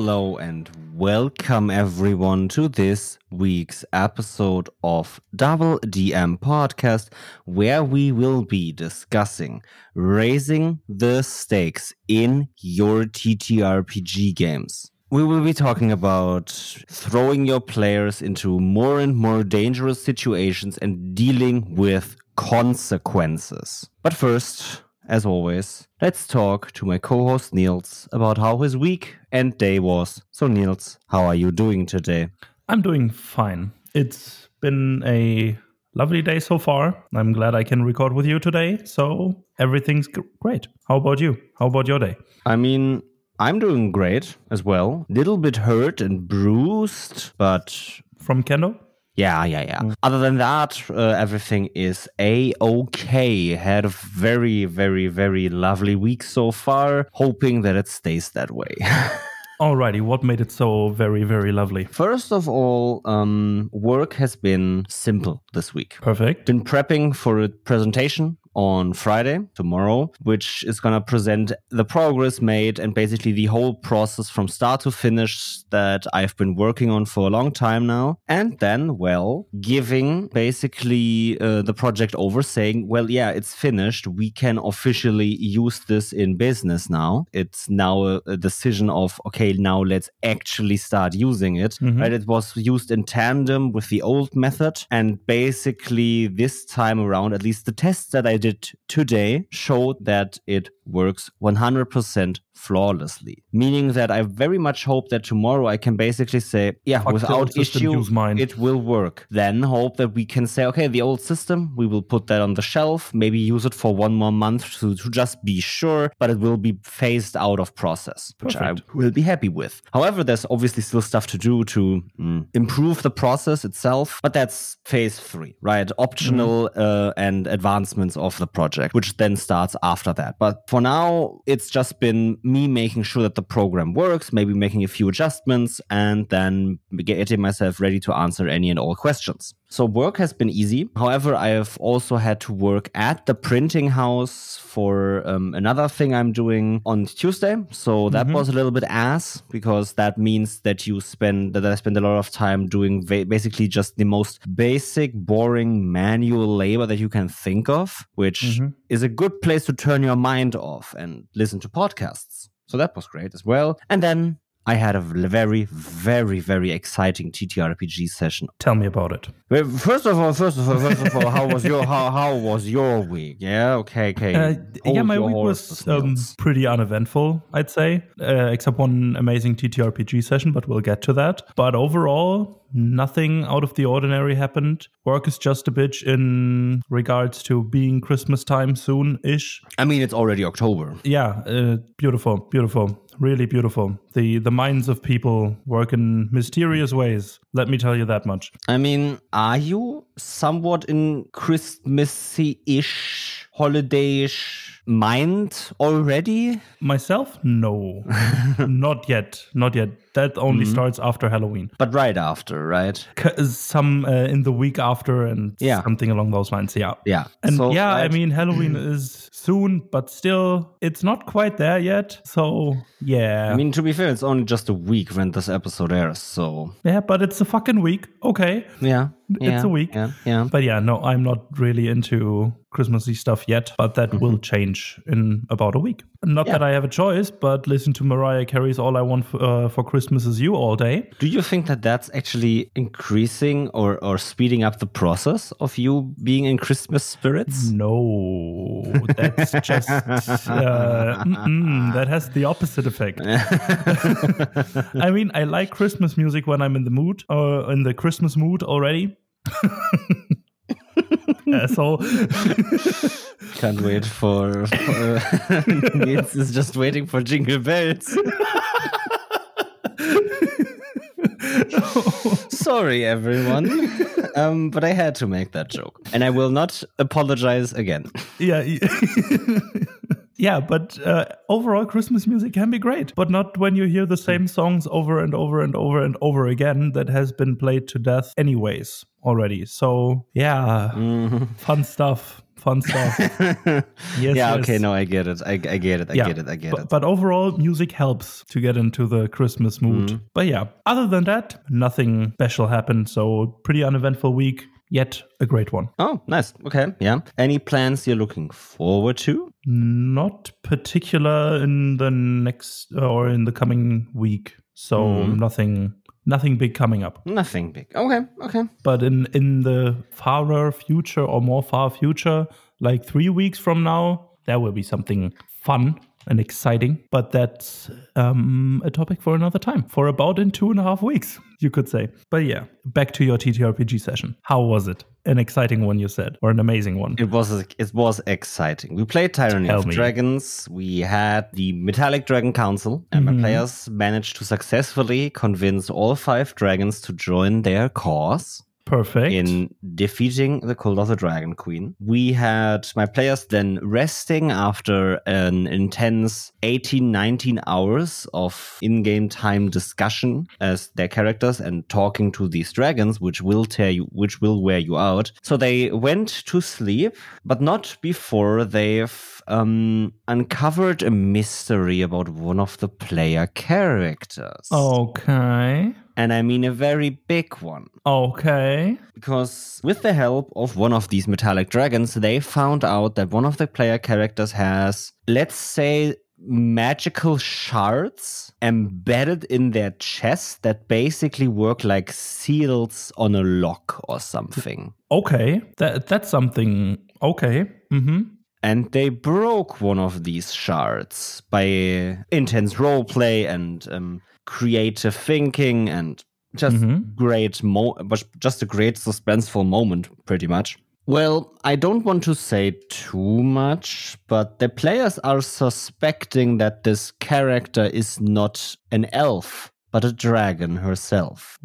Hello and welcome everyone to this week's episode of Double DM Podcast, where we will be discussing raising the stakes in your TTRPG games. We will be talking about throwing your players into more and more dangerous situations and dealing with consequences. But first, as always, let's talk to my co host Niels about how his week and day was. So, Niels, how are you doing today? I'm doing fine. It's been a lovely day so far. I'm glad I can record with you today. So, everything's great. How about you? How about your day? I mean, I'm doing great as well. Little bit hurt and bruised, but From Kendo? Yeah, yeah, yeah. Other than that, uh, everything is a okay. Had a very, very, very lovely week so far. Hoping that it stays that way. Alrighty, what made it so very, very lovely? First of all, um, work has been simple this week. Perfect. Been prepping for a presentation on Friday, tomorrow, which is going to present the progress made and basically the whole process from start to finish that I've been working on for a long time now. And then, well, giving basically uh, the project over, saying, well, yeah, it's finished. We can officially use this in business now. It's now a, a decision of, okay, now let's actually start using it. Mhm. Right? It was used in tandem with the old method. And basically, this time around, at least the tests that I did today showed that it works 100% flawlessly. Meaning that I very much hope that tomorrow I can basically say, yeah, Fuck without issue, it will work. Then hope that we can say, okay, the old system, we will put that on the shelf, maybe use it for one more month to, to just be sure, but it will be phased out of process, which Perfect. I will be happy with. However, there's obviously still stuff to do to mm, improve the process itself, but that's phase three, right? Optional uh, and advancements of the project, which then starts after that. But for now, it's just been me making sure that the program works, maybe making a few adjustments, and then getting myself ready to answer any and all questions. So work has been easy. However, I have also had to work at the printing house for um, another thing I'm doing on Tuesday. So that was a little bit ass because that means that you spend that I spend a lot of time doing va- basically just the most basic, boring manual labor that you can think of, which Mhm. Is a good place to turn your mind off and listen to podcasts. So that was great as well. And then I had a very, very, very exciting TTRPG session Tell me about it. well, first of all, first of all, first of all, how was your how how was your week? Yeah, okay, okay. Uh, yeah, my week was um, pretty uneventful, I'd say, uh, except one amazing TTRPG session, but we'll get to that. But overall, nothing out of the ordinary happened. Work is just a bitch in regards to being Christmas time soon ish. I mean, it's already October. Yeah, uh, beautiful, beautiful, really beautiful. The the minds of people work in mysterious ways. Let me tell you that much. I mean, are you somewhat in Christmassy-ish, holiday-ish mind already? Myself, no, not yet, not yet. That only starts after Halloween. But right after, right? Some uh, in the week after and Yeah. something along those lines yeah Yeah. and So, yeah i mean halloween is soon but still it's not quite there yet so yeah I mean, to be fair, it's only just a week when this episode airs. So yeah but it's a fucking week okay yeah, It's a week. Yeah, yeah. but yeah no i'm not really into christmassy stuff yet but that will change in about a week not Mm-hmm. Yeah. that i have a choice but listen to mariah carey's all i want f- uh, for christmas is you all day Do you think that that's actually increasing or, or speeding up the process of you being in Christmas spirits? No, that's just uh, that has the opposite effect. I mean, I like Christmas music when I'm in the mood or in the Christmas mood already. Asshole. Can't wait for. for Nils is just waiting for jingle bells. Sorry, everyone. Um, but I had to make that joke. And I will not apologize again. yeah. Yeah, but uh, overall, Christmas music can be great, but not when you hear the same songs over and over and over and over again that has been played to death, anyways, already. So, yeah, Mhm. fun stuff. fun stuff. yes, yeah, yes. okay, no, I get it. I, I get it. I get it. I get but, it. But overall, music helps to get into the Christmas mood. Mm. But yeah, other than that, nothing special happened. So pretty uneventful week. Yet a great one. Oh, nice. Okay, yeah. Any plans you're looking forward to? Not particular in the next or in the coming week. So Mm. nothing nothing big coming up. Nothing big. Okay, okay. But in in the farer future or more far future, like 3 weeks from now, there will be something fun and exciting. But that's um, a topic for another time. For about in two and a half weeks, you could say. But yeah, back to your TTRPG session. How was it? An exciting one, you said, or an amazing one? It was it was exciting. We played Tyranny Tell of me. Dragons. We had the Metallic Dragon Council, and Mm-hmm. my players managed to successfully convince all five dragons to join their cause. Perfect. in defeating the Cult of the Dragon Queen. We had my players then resting after an intense 18, 19 hours of in game time discussion as their characters and talking to these dragons, which will tear you, which will wear you out. So they went to sleep, but not before they've um, uncovered a mystery about one of the player characters. okay. And I mean a very big one Okay. because with the help of one of these metallic dragons, they found out that one of the player characters has, let's say, magical shards embedded in their chest that basically work like seals on a lock or something. Okay. That that's something. Okay. Mm-hmm. And they broke one of these shards by intense roleplay and um, creative thinking and just Mhm. great mo just a great suspenseful moment pretty much well i don't want to say too much but the players are suspecting that this character is not an elf but a dragon herself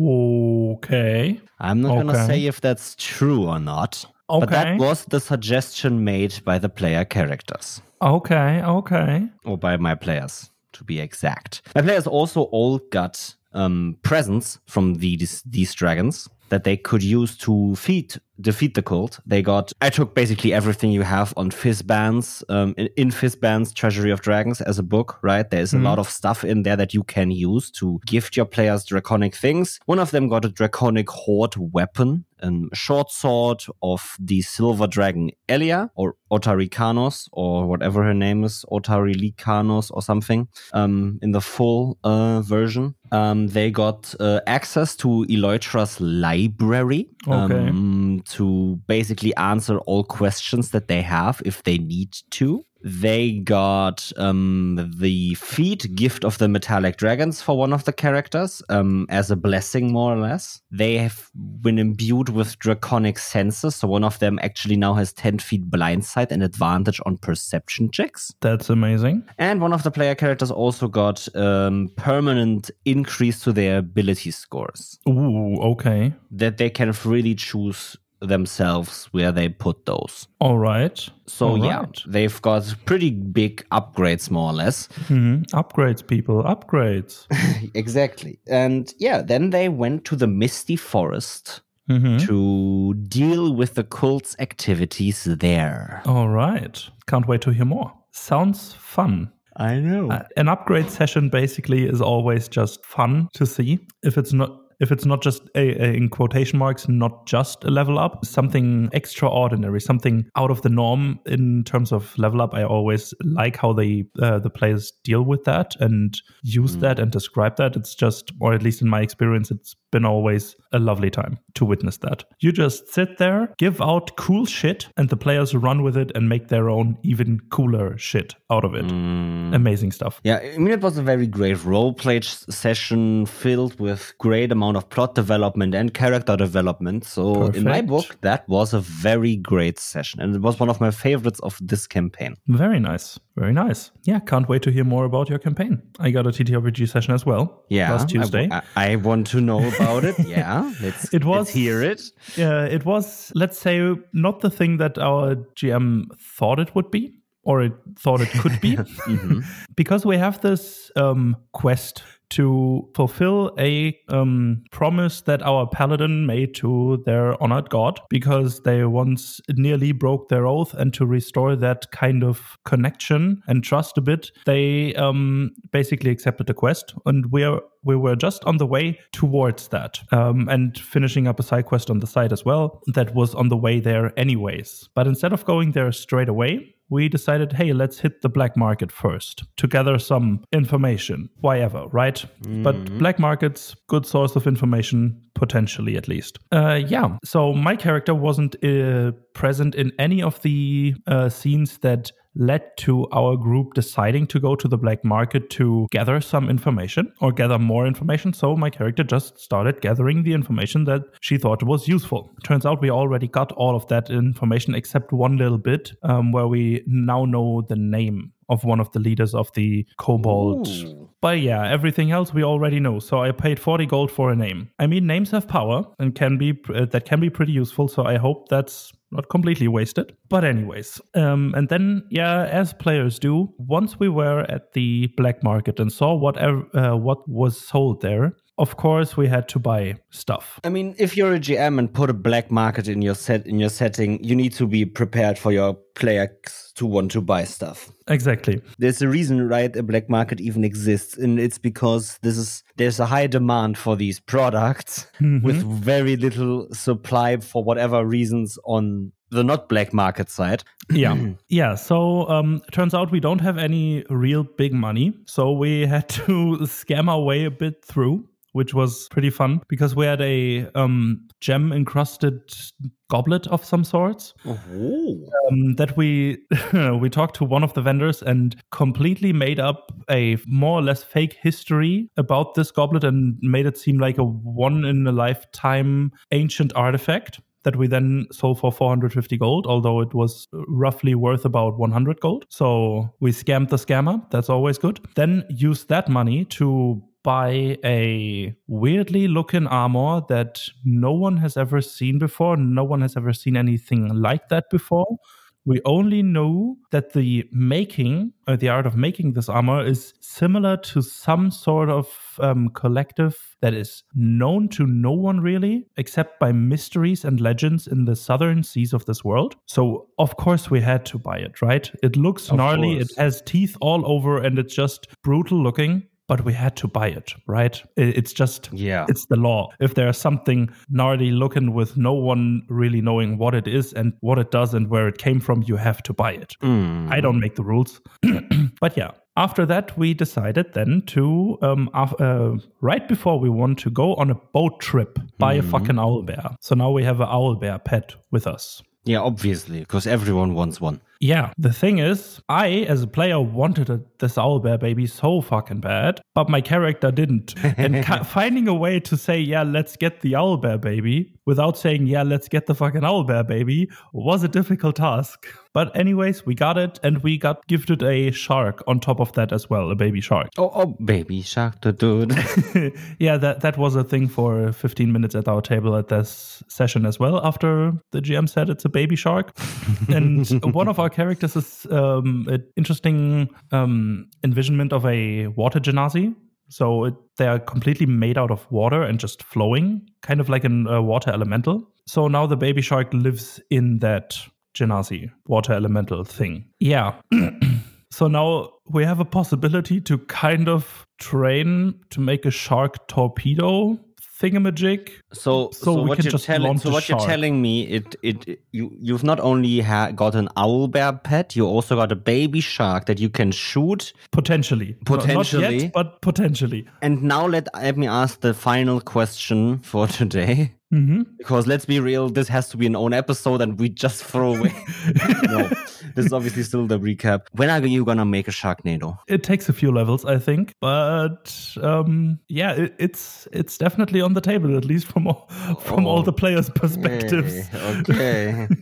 Okay. i'm not gonna say if that's true or not okay. but that was the suggestion made by the player characters Okay. Okay. or by my players to be exact. My players also all got um, presents from these these dragons that they could use to feed defeat the cult. They got I took basically everything you have on Fizban's um, in, in Fizban's Treasury of Dragons as a book. Right, there's a lot of stuff in there that you can use to gift your players draconic things. One of them got a draconic hoard weapon. Um, a short sword of the silver dragon Elia or Otarikanos or whatever her name is, Otarilicanos or something, um, in the full uh, version. Um, they got uh, access to Eloitra's library Okay. um, to basically answer all questions that they have if they need to. They got um, the feat gift of the metallic dragons for one of the characters um, as a blessing, more or less. They have been imbued with draconic senses, so one of them actually now has 10 feet blind sight and advantage on perception checks. That's amazing. And one of the player characters also got um, permanent increase to their ability scores Ooh. Okay. that they can freely choose themselves where they put those. All right. So All yeah, right. they've got pretty big upgrades more or less. Mhm. Upgrades, people. Upgrades. exactly. And yeah, then they went to the Misty Forest Mhm. to deal with the cult's activities there. All right. Can't wait to hear more. Sounds fun. I know. Uh, an upgrade session basically is always just fun to see. If it's not if it's not just a, a in quotation marks not just a level up something extraordinary something out of the norm in terms of level up. I always like how they uh, the players deal with that and use that and describe that. It's just or at least in my experience it's been always a lovely time to witness that. You just sit there give out cool shit and the players run with it and make their own even cooler shit out of it. Amazing stuff. Yeah, I mean, it was a very great role play session filled with great amount of plot development and character development. So, in my book, that was a very great session, and it was one of my favorites of this campaign. Very nice. Very nice. Yeah, can't wait to hear more about your campaign. I got a TTRPG session as well. Yeah, Last Tuesday. I, I want to know about it. Yeah, let's, It was- let's hear it. Yeah, it was, let's say, not the thing that our GM thought it would be. or it thought it could be, because we have this um, quest to fulfill a um, promise that our paladin made to their honored god because they once nearly broke their oath and to restore that kind of connection and trust a bit they um, basically accepted the quest. And we are we were just on the way towards that um, and finishing up a side quest on the side as well that was on the way there anyways but instead of going there straight away we decided, hey, let's hit the black market first to gather some information, why ever, right? But black markets, good source of information, potentially at least. Uh, yeah, so my character wasn't uh, present in any of the uh, scenes that led to our group deciding to go to the black market to gather some information or gather more information. So my character just started gathering the information that she thought was useful. Turns out we already got all of that information except one little bit um, where we now know the name of one of the leaders of the Cobalt. Ooh. But yeah, everything else we already know. So I paid 40 gold for a name. I mean, names have power and can be uh, that can be pretty useful. So I hope that's not completely wasted. But anyways, um, and then yeah, as players do, once we were at the black market and saw whatever uh, what was sold there, of course we had to buy stuff. I mean, if you're a GM and put a black market in your set in your setting, you need to be prepared for your players to want to buy stuff. Exactly. There's a reason, right? A black market even exists, and it's because this is there's a high demand for these products with very little supply for whatever reasons on the not black market side. yeah yeah so um turns out we don't have any real big money so we had to scam our way a bit through which was pretty fun because we had a um gem encrusted goblet of some sorts Oh. um, that we we talked to one of the vendors and completely made up a more or less fake history about this goblet and made it seem like a one in a lifetime ancient artifact that we then sold for 450 gold although it was roughly worth about 100 gold. So we scammed the scammer. That's always good. Then used that money to buy a weirdly looking armor that no one has ever seen before no one has ever seen anything like that before we only know that the making, or the art of making this armor, is similar to some sort of um, collective that is known to no one really, except by mysteries and legends in the southern seas of this world. So, of course, we had to buy it, right? It looks Of gnarly, course. it has teeth all over, and it's just brutal looking. But we had to buy it, right? It's just Yeah. it's the law. If there's something gnarly looking with no one really knowing what it is and what it does and where it came from, you have to buy it. Mm. I don't make the rules. but yeah, after that, we decided then to, um, uh, right before we want to go on a boat trip, buy a fucking owl bear. So now we have an owl bear pet with us. Yeah, obviously, because everyone wants one. Yeah, the thing is, I, as a player, wanted a, this owlbear baby so fucking bad, but my character didn't. And ca- finding a way to say, yeah, let's get the owlbear baby without saying, yeah, let's get the fucking owlbear baby was a difficult task. But, anyways, we got it, and we got gifted a shark on top of that as well, a baby shark. Oh, oh, baby shark, the dude. yeah, that, that was a thing for 15 minutes at our table at this session as well. After the GM said it's a baby shark, and one of our characters is um, an interesting um, envisionment of a water genasi. So it, they are completely made out of water and just flowing, kind of like a uh, water elemental. So now the baby shark lives in that genasi, water elemental thing. Yeah. So now we have a possibility to kind of train to make a shark torpedo thingamajig. So, So so, what you're launch so what you're telling me, it, it, it- you, you've not only ha- got an owl bear pet, you also got a baby shark that you can shoot. Potentially. No- Not Potentially. yet, but potentially. And now let, let me ask the final question for today. Hmm Because let's be real, this has to be an own episode and we just throw away. no, this is obviously still the recap. When are you gonna make a Sharknado? It takes a few levels, I think, but um, yeah, it, it's it's definitely on the table, at least from all, from all Oh. the players' perspectives. Okay.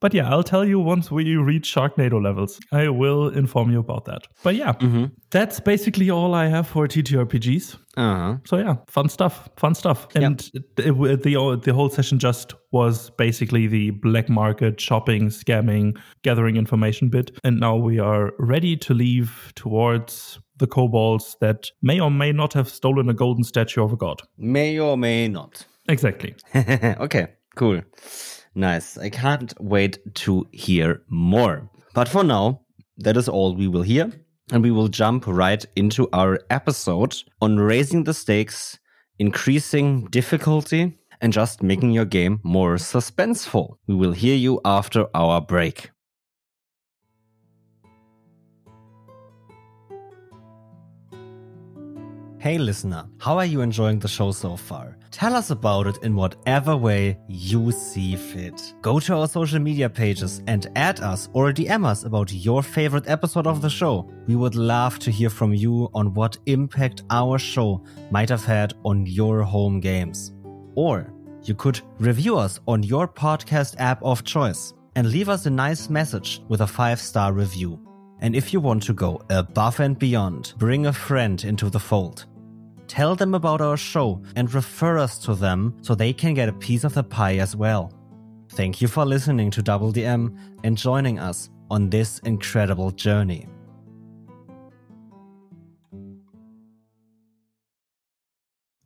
But yeah, I'll tell you once we reach Sharknado levels. I will inform you about that. But yeah, hmm that's basically all I have for TTRPGs. Uh-huh. So yeah, fun stuff, fun stuff. And it, it, the the whole session just was basically the black market shopping, scamming, gathering information bit. And now we are ready to leave towards the kobolds that may or may not have stolen a golden statue of a god. May or may not. Exactly. okay, cool. Nice. I can't wait to hear more. But for now, that is all we will hear. And we will jump right into our episode on raising the stakes, increasing difficulty, and just making your game more suspenseful. We will hear you after our break. Hey listener, how are you enjoying the show so far? Tell us about it in whatever way you see fit. Go to our social media pages and add us or DM us about your favorite episode of the show. We would love to hear from you on what impact our show might have had on your home games. Or you could review us on your podcast app of choice and leave us a nice message with a five star review. And if you want to go above and beyond, bring a friend into the fold. Tell them about our show and refer us to them so they can get a piece of the pie as well. Thank you for listening to Double DM and joining us on this incredible journey.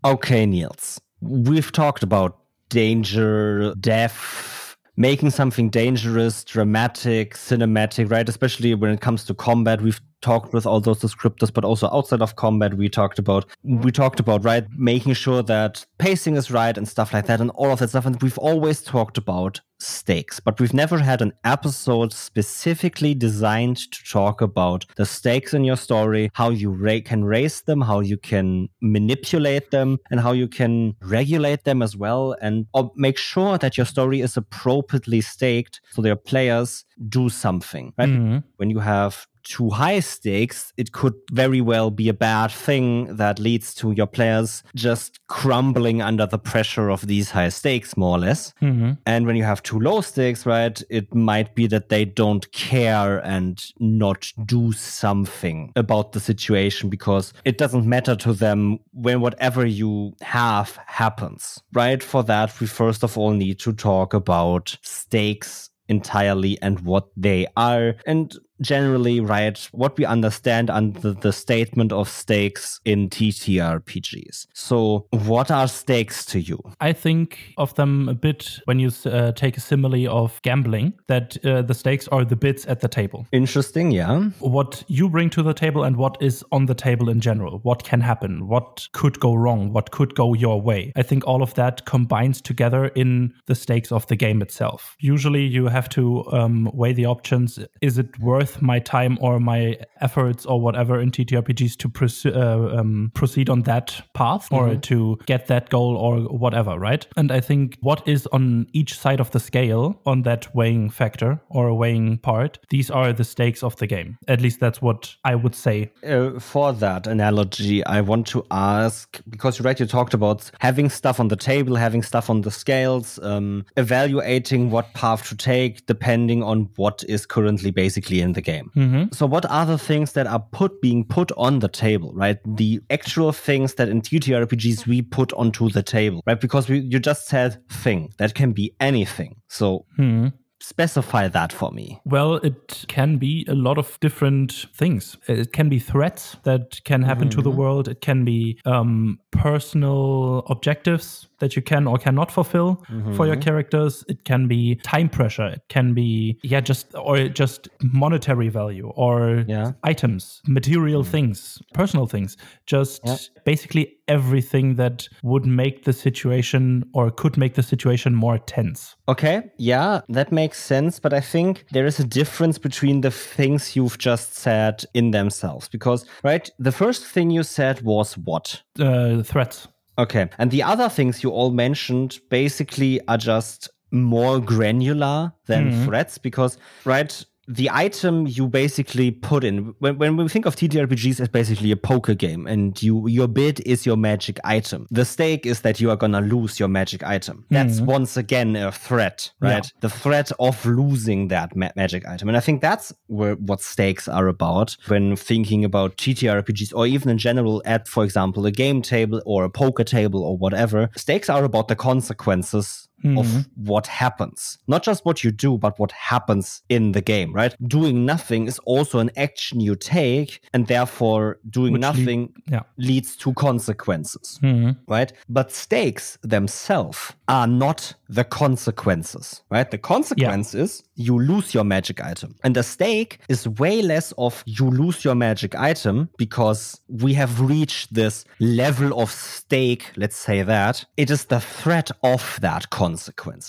Okay, Niels, we've talked about danger, death, making something dangerous, dramatic, cinematic, right? Especially when it comes to combat, we've talked with all those descriptors, but also outside of combat, we talked about we talked about right making sure that pacing is right and stuff like that, and all of that stuff. And we've always talked about stakes, but we've never had an episode specifically designed to talk about the stakes in your story, how you ra- can raise them, how you can manipulate them, and how you can regulate them as well, and make sure that your story is appropriately staked so their players do something. Right? Mm-hmm. When you have too high stakes, it could very well be a bad thing that leads to your players just crumbling under the pressure of these high stakes, more or less. Mm-hmm. And when you have too low stakes, right, it might be that they don't care and not do something about the situation because it doesn't matter to them when whatever you have happens, right? For that, we first of all need to talk about stakes entirely and what they are. And generally right what we understand under the statement of stakes in TTRPGs. So, what are stakes to you? I think of them a bit when you uh, take a simile of gambling, that uh, the stakes are the bits at the table. Interesting, yeah. What you bring to the table and what is on the table in general. What can happen? What could go wrong? What could go your way? I think all of that combines together in the stakes of the game itself. Usually, you have to um, weigh the options. Is it worth worth my time or my efforts or whatever in TTRPGs to pres- uh, um, proceed on that path or mm-hmm. to get that goal or whatever, right? And I think what is on each side of the scale on that weighing factor or weighing part, these are the stakes of the game. At least that's what I would say. Uh, for that analogy, I want to ask because you right, you talked about having stuff on the table, having stuff on the scales, um, evaluating what path to take depending on what is currently basically in the game. Mm-hmm. So what are the things that are put being put on the table, right? The actual things that in TTRPGs we put onto the table, right? Because we, you just said thing that can be anything. So mm-hmm specify that for me? Well, it can be a lot of different things. It can be threats that can happen mm-hmm. to the mm-hmm. world. It can be um, personal objectives that you can or cannot fulfill mm-hmm. for your characters. It can be time pressure. It can be yeah, just or just monetary value or yeah. items, material mm-hmm. things, personal things. Just yeah. basically everything that would make the situation or could make the situation more tense. Okay, yeah, that makes sense. But I think there is a difference between the things you've just said in themselves. Because, right, the first thing you said was what? Uh, threats. Okay. And the other things you all mentioned basically are just more granular than mm-hmm. threats because, right, the item you basically put in when, when we think of TTRPGs as basically a poker game and you your bid is your magic item. The stake is that you are gonna lose your magic item. That's Mhm. once again a threat, right? The threat of losing that ma- magic item. And I think that's where what stakes are about when thinking about TTRPGs or even in general at, for example, a game table or a poker table or whatever. Stakes are about the consequences of Mhm. what happens. Not just what you do, but what happens in the game, right? Doing nothing is also an action you take, and therefore doing Which nothing Yeah. leads to consequences, Mhm. right? But stakes themselves are not the consequences, right? The consequence is you lose your magic item. And the stake is way less of you lose your magic item because we have reached this level of stake, let's say that. It is the threat of that consequence.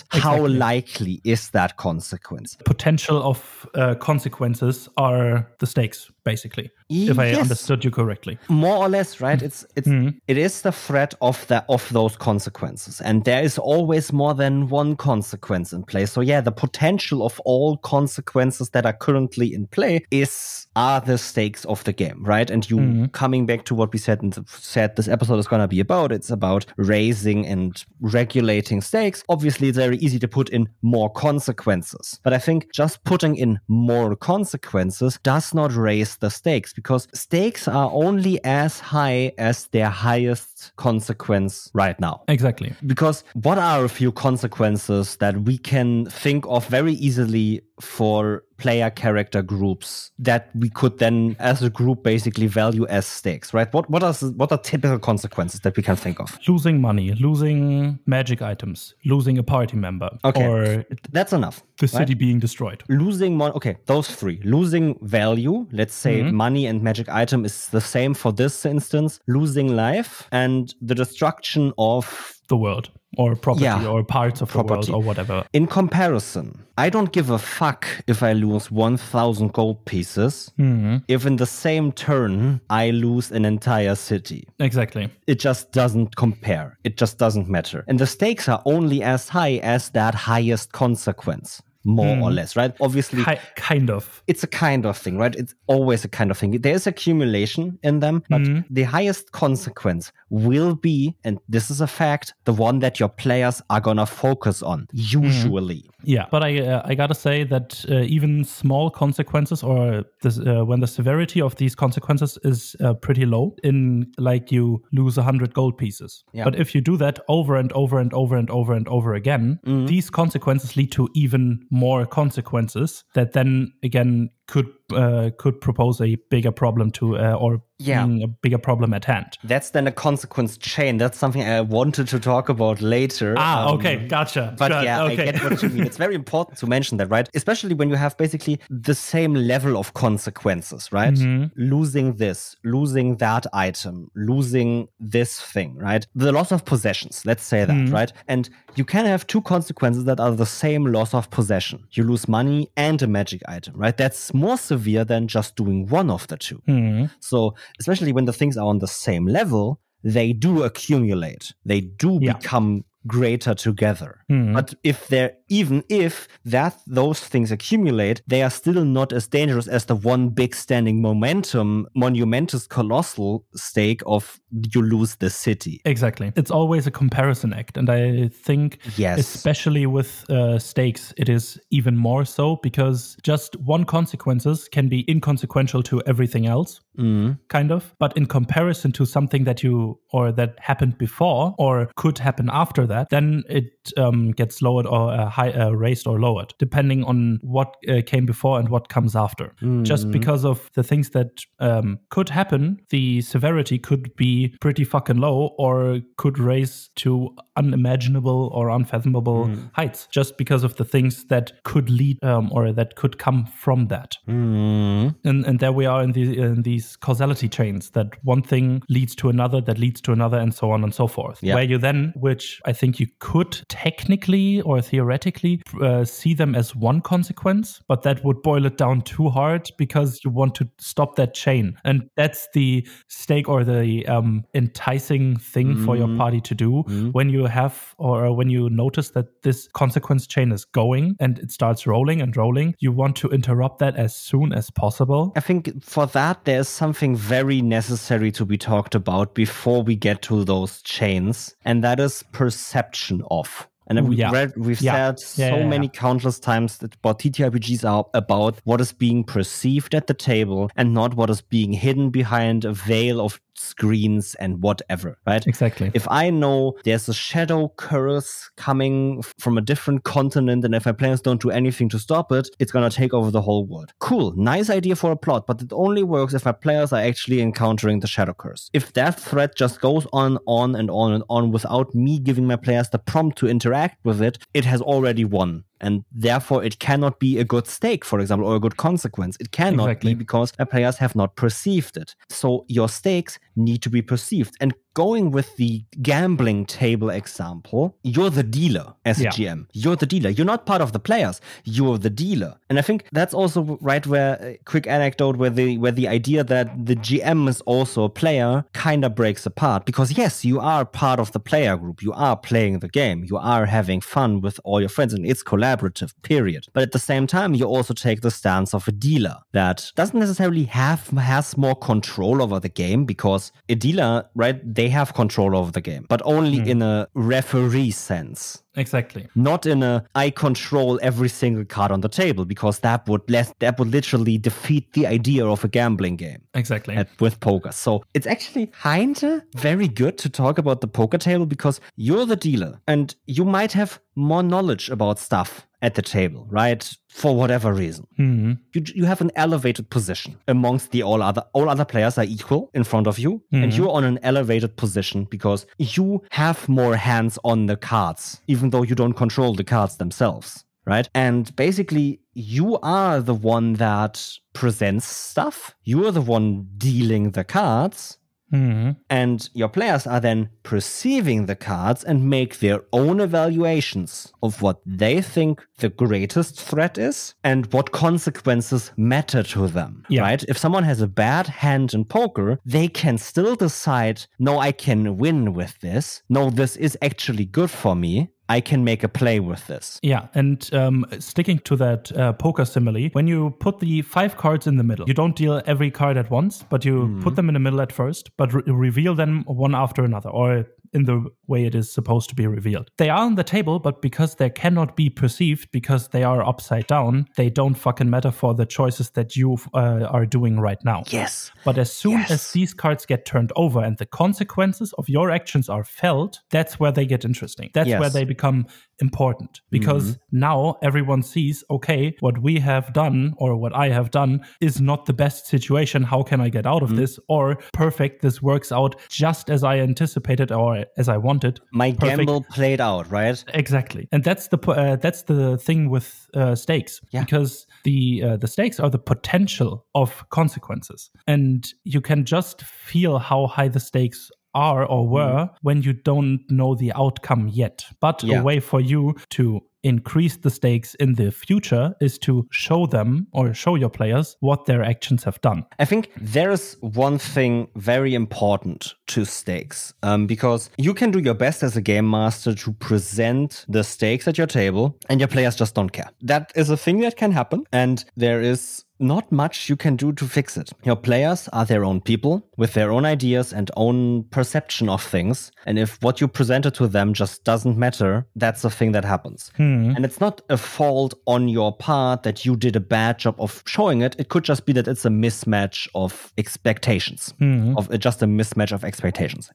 How Exactly. likely is that consequence? Potential of uh, consequences are the stakes, basically. If I Yes. understood you correctly. more or less right it's it's Mhm. it is the threat of the of those consequences and there is always more than one consequence in play so yeah the potential of all consequences that are currently in play is are the stakes of the game right and you Mhm. coming back to what we said and said this episode is going to be about it's about raising and regulating stakes obviously it's very easy to put in more consequences but i think just putting in more consequences does not raise the stakes because stakes are only as high as their highest consequence right now Exactly. because what are a few consequences that we can think of very easily for player character groups that we could then as a group basically value as stakes right what what are what are typical consequences that we can think of Losing money, losing magic items, losing a party member, Okay. or that's enough the right? city being destroyed. losing money okay those three losing value let's say Mhm. money and magic item is the same for this instance losing life and the destruction of The world, or property, Yeah. or parts of Property. the world, or whatever. in comparison i don't give a fuck if i lose 1000 gold pieces Mhm. if in the same turn i lose an entire city Exactly. it just doesn't compare it just doesn't matter and the stakes are only as high as that highest consequence more or Mhm. less right obviously Ki- kind of. it's a kind of thing, right? It's always a kind of thing. There is accumulation in them, but Mhm. the highest consequence will be, and this is a fact, the one that your players are gonna focus on, usually. Yeah, but I uh, I gotta say that uh, even small consequences, or this, uh, when the severity of these consequences is uh, pretty low, in like you lose a hundred gold pieces. Yeah. But if you do that over and over and over and over and over again, Mhm. these consequences lead to even more consequences that then again could uh, could propose a bigger problem to uh, or Yeah. being a bigger problem at hand. That's then a consequence chain. That's something I wanted to talk about later. Ah, Um, okay, gotcha. But Good, yeah, okay. I get what you mean. It's very important to mention that, right? Especially when you have basically the same level of consequences, right? Mhm. Losing this, losing that item, losing this thing, right? The loss of possessions, let's say that, Mhm. right? And you can have two consequences that are the same loss of possession. You lose money and a magic item, right? That's more severe than just doing one of the two. Mhm. So, especially when the things are on the same level, they do accumulate. They do Yeah. become greater together. Mhm. But if they're even if that those things accumulate, they are still not as dangerous as the one big standing momentum, monumentous colossal stake of you lose the city. Exactly. It's always a comparison act. And I think, Yes. especially with uh, stakes, it is even more so because just one consequences can be inconsequential to everything else, Mm. kind of. But in comparison to something that you or that happened before or could happen after that, then it um, gets lowered or uh, high, uh, raised or lowered, depending on what uh, came before and what comes after. Just Mhm. because of the things that um, could happen, the severity could be pretty fucking low or could raise to unimaginable or unfathomable heights just because of the things that could lead um, or that could come from that. Mm. And, and there we are in, the, in these these causality chains that one thing leads to another, that leads to another, and so on and so forth. Yeah. Where you then, which I think you could technically or theoretically uh, see them as one consequence, but that would boil it down too hard because you want to stop that chain. And that's the stake or the um, enticing thing for your party to do when you have or when you notice that this consequence chain is going and it starts rolling and rolling. You want to interrupt that as soon as possible. I think for that, there's something very necessary to be talked about before we get to those chains, and that is perception of. And Ooh, we've, yeah. read, we've Yeah. said Yeah, so many countless times that what TTRPGs are about what is being perceived at the table and not what is being hidden behind a veil of screens and whatever, right? Exactly. If I know there's a shadow curse coming from a different continent, and if my players don't do anything to stop it, it's gonna take over the whole world. Cool, nice idea for a plot, but it only works if my players are actually encountering the shadow curse. If that threat just goes on, on, and on and on without me giving my players the prompt to interact with it, it has already won. And therefore, it cannot be a good stake, for example, or a good consequence. It cannot Exactly. be because players have not perceived it. So your stakes need to be perceived. And going with the gambling table example, you're the dealer as a Yeah. GM. You're the dealer. You're not part of the players. You're the dealer. And I think that's also right where a quick anecdote where the where the idea that the GM is also a player kind of breaks apart because yes, you are part of the player group. You are playing the game. You are having fun with all your friends and it's collaborative, period. But at the same time, you also take the stance of a dealer that doesn't necessarily have has more control over the game because a dealer, right, they have control over the game, but only hmm. in a referee sense exactly. not in a I control every single card on the table because that would less that would literally defeat the idea of a gambling game Exactly. at, with poker. So it's actually kinda very good to talk about the poker table because you're the dealer and you might have more knowledge about stuff at the table, right? For whatever reason. Mhm. You, you have an elevated position amongst the all other all other players are equal in front of you and Mhm. you're on an elevated position because you have more hands on the cards even though you don't control the cards themselves right and basically you are the one that presents stuff you are the one dealing the cards Mhm. and your players are then perceiving the cards and make their own evaluations of what they think the greatest threat is and what consequences matter to them. Yeah. Right? If someone has a bad hand in poker, they can still decide, no, I can win with this. No, this is actually good for me. I can make a play with this. Yeah, and um, sticking to that uh, poker simile, when you put the five cards in the middle, you don't deal every card at once, but you put them in the middle at first, but re- reveal them one after another, or in the way it is supposed to be revealed. They are on the table, but because they cannot be perceived because they are upside down, they don't fucking matter for the choices that you uh, are doing right now. Yes. But as soon Yes. as these cards get turned over and the consequences of your actions are felt, that's where they get interesting. That's Yes. where they become important because now everyone sees, okay, what we have done or what I have done is not the best situation. How can I get out of this? Or perfect, this works out just as I anticipated or as I wanted. My Perfect. gamble played out, right? Exactly, and that's the uh, that's the thing with uh, stakes Yeah. because the uh, the stakes are the potential of consequences, and you can just feel how high the stakes are or mm. were when you don't know the outcome yet. But Yeah. a way for you to increase the stakes in the future is to show them or show your players what their actions have done. I think there's one thing very important to stakes um, because you can do your best as a game master to present the stakes at your table and your players just don't care. That is a thing that can happen and there is not much you can do to fix it. Your players are their own people with their own ideas and own perception of things. And if what you presented to them just doesn't matter, that's a thing that happens. And it's not a fault on your part that you did a bad job of showing it. It could just be that it's a mismatch of expectations, of uh, just a mismatch of expectations.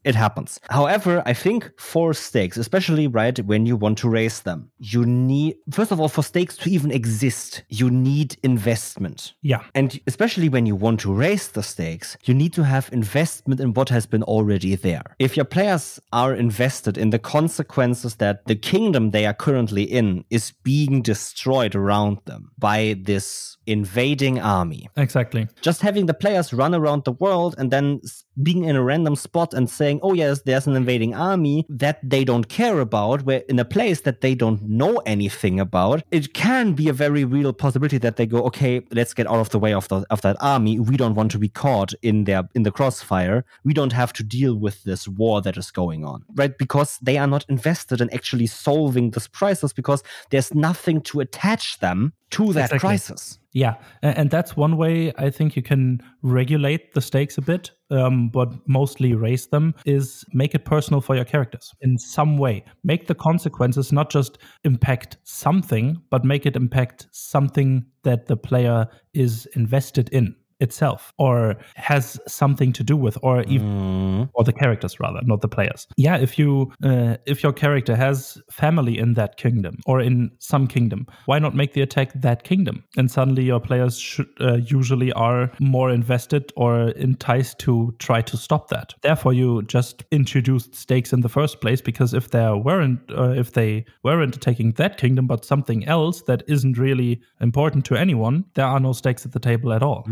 It happens. However, I think for stakes, especially right when you want to raise them, you need, first of all, for stakes to even exist, you need investment. Yeah. And especially when you want to raise the stakes, you need to have investment in what has been already there. If your players are invested in the consequences that the kingdom they are currently in is being destroyed around them by this invading army. Exactly. Just having the players run around the world and then being in a random spot and saying, oh, yes, there's an invading army that they don't care about, where in a place that they don't know anything about, it can be a very real possibility that they go, okay, let's get out of the way of, the, of that army. We don't want to be caught in their in the crossfire. We don't have to deal with this war that is going on, right? Because they are not invested in actually solving this crisis because there's nothing to attach them to that Exactly. crisis. Yeah, and that's one way I think you can regulate the stakes a bit, um, but mostly raise them is make it personal for your characters in some way. Make the consequences not just impact something, but make it impact something that the player is invested in itself or has something to do with or even or the characters rather not the players. Yeah if you uh, if your character has family in that kingdom or in some kingdom why not make the attack that kingdom? And suddenly your players should, uh, usually are more invested or enticed to try to stop that. Therefore you just introduced stakes in the first place because if there weren't uh, if they weren't attacking that kingdom but something else that isn't really important to anyone there are no stakes at the table at all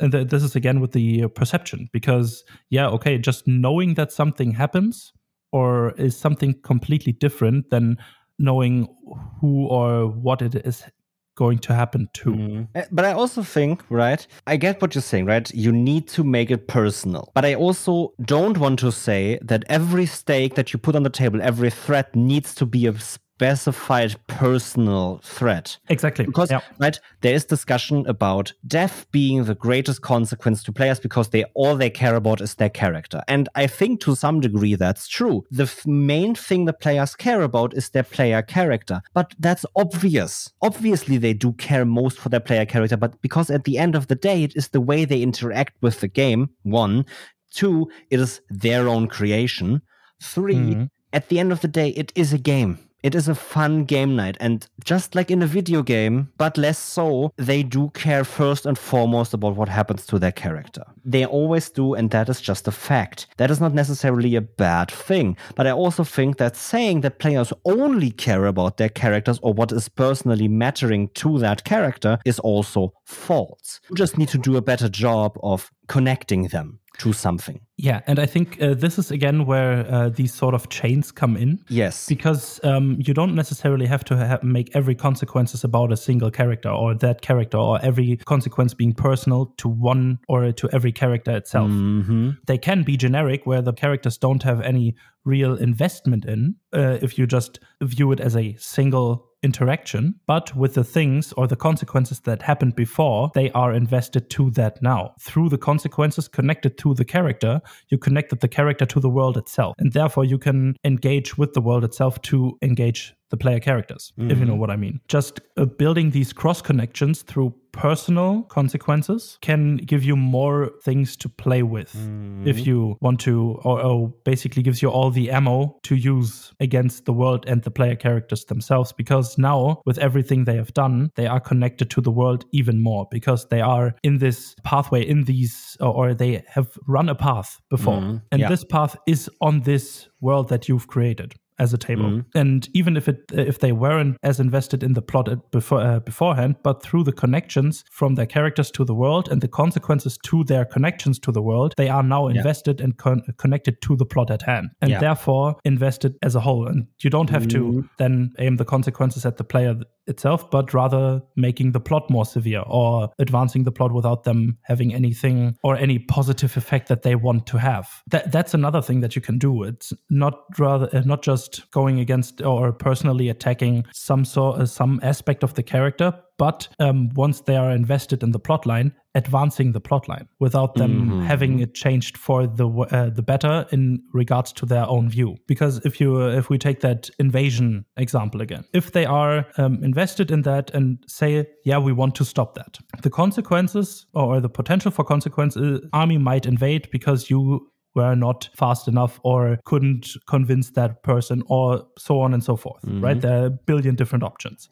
and th- this is again with the uh, perception because yeah okay just knowing that something happens or is something completely different than knowing who or what it is going to happen to Uh, But I also think, right? I get what you're saying, right? You need to make it personal. But I also don't want to say that every stake that you put on the table, every threat needs to be a specified personal threat. exactly Because, yeah. right, there is discussion about death being the greatest consequence to players because they all they care about is their character. And I think to some degree that's true. The f- main thing the players care about is their player character. But that's obvious. Obviously, they do care most for their player character, but because at the end of the day, it is the way they interact with the game, one. Two, it is their own creation. 3 Mhm. at the end of the day, it is a game. It is a fun game night. And just like in a video game, but less so, they do care first and foremost about what happens to their character. They always do, and that is just a fact. That is not necessarily a bad thing. But I also think that saying that players only care about their characters or what is personally mattering to that character is also false. You just need to do a better job of connecting them to something. yeah and i think uh, this is again where uh, these sort of chains come in Yes. because um, you don't necessarily have to ha- make every consequences about a single character or that character or every consequence being personal to one or to every character itself hmm they can be generic where the characters don't have any real investment in uh, if you just view it as a single interaction but with the things or the consequences that happened before they are invested to that now. Through the consequences connected to the character you connected the character to the world itself. And therefore you can engage with the world itself to engage the player characters if you know mm. what i mean. Just uh, building these cross connections through personal consequences can give you more things to play with if mm. you want to or, or basically gives you all the ammo to use against the world and the player characters themselves because now with everything they have done they are connected to the world even more because they are in this pathway in these or, or they have run a path before. Mm. And yeah. this path is on this world that you've created as a table. Mm-hmm. And even if it if they weren't as invested in the plot before uh, beforehand, but through the connections from their characters to the world and the consequences to their connections to the world, they are now invested and con- connected to the plot at hand, and Yeah. therefore invested as a whole. And you don't have Mm-hmm. to then aim the consequences at the player itself, but rather making the plot more severe or advancing the plot without them having anything or any positive effect that they want to have. That that's another thing that you can do. It's not rather uh, not just going against or personally attacking some sort uh, some aspect of the character, but um, once they are invested in the plot line, advancing the plot line without them having it changed for the uh, the better in regards to their own view. Because if you uh, if we take that invasion example again, if they are um, invested in that and say, yeah, we want to stop that, the consequences or the potential for consequences, army might invade because you were not fast enough or couldn't convince that person or so on and so forth, Mm-hmm. right? There are a billion different options.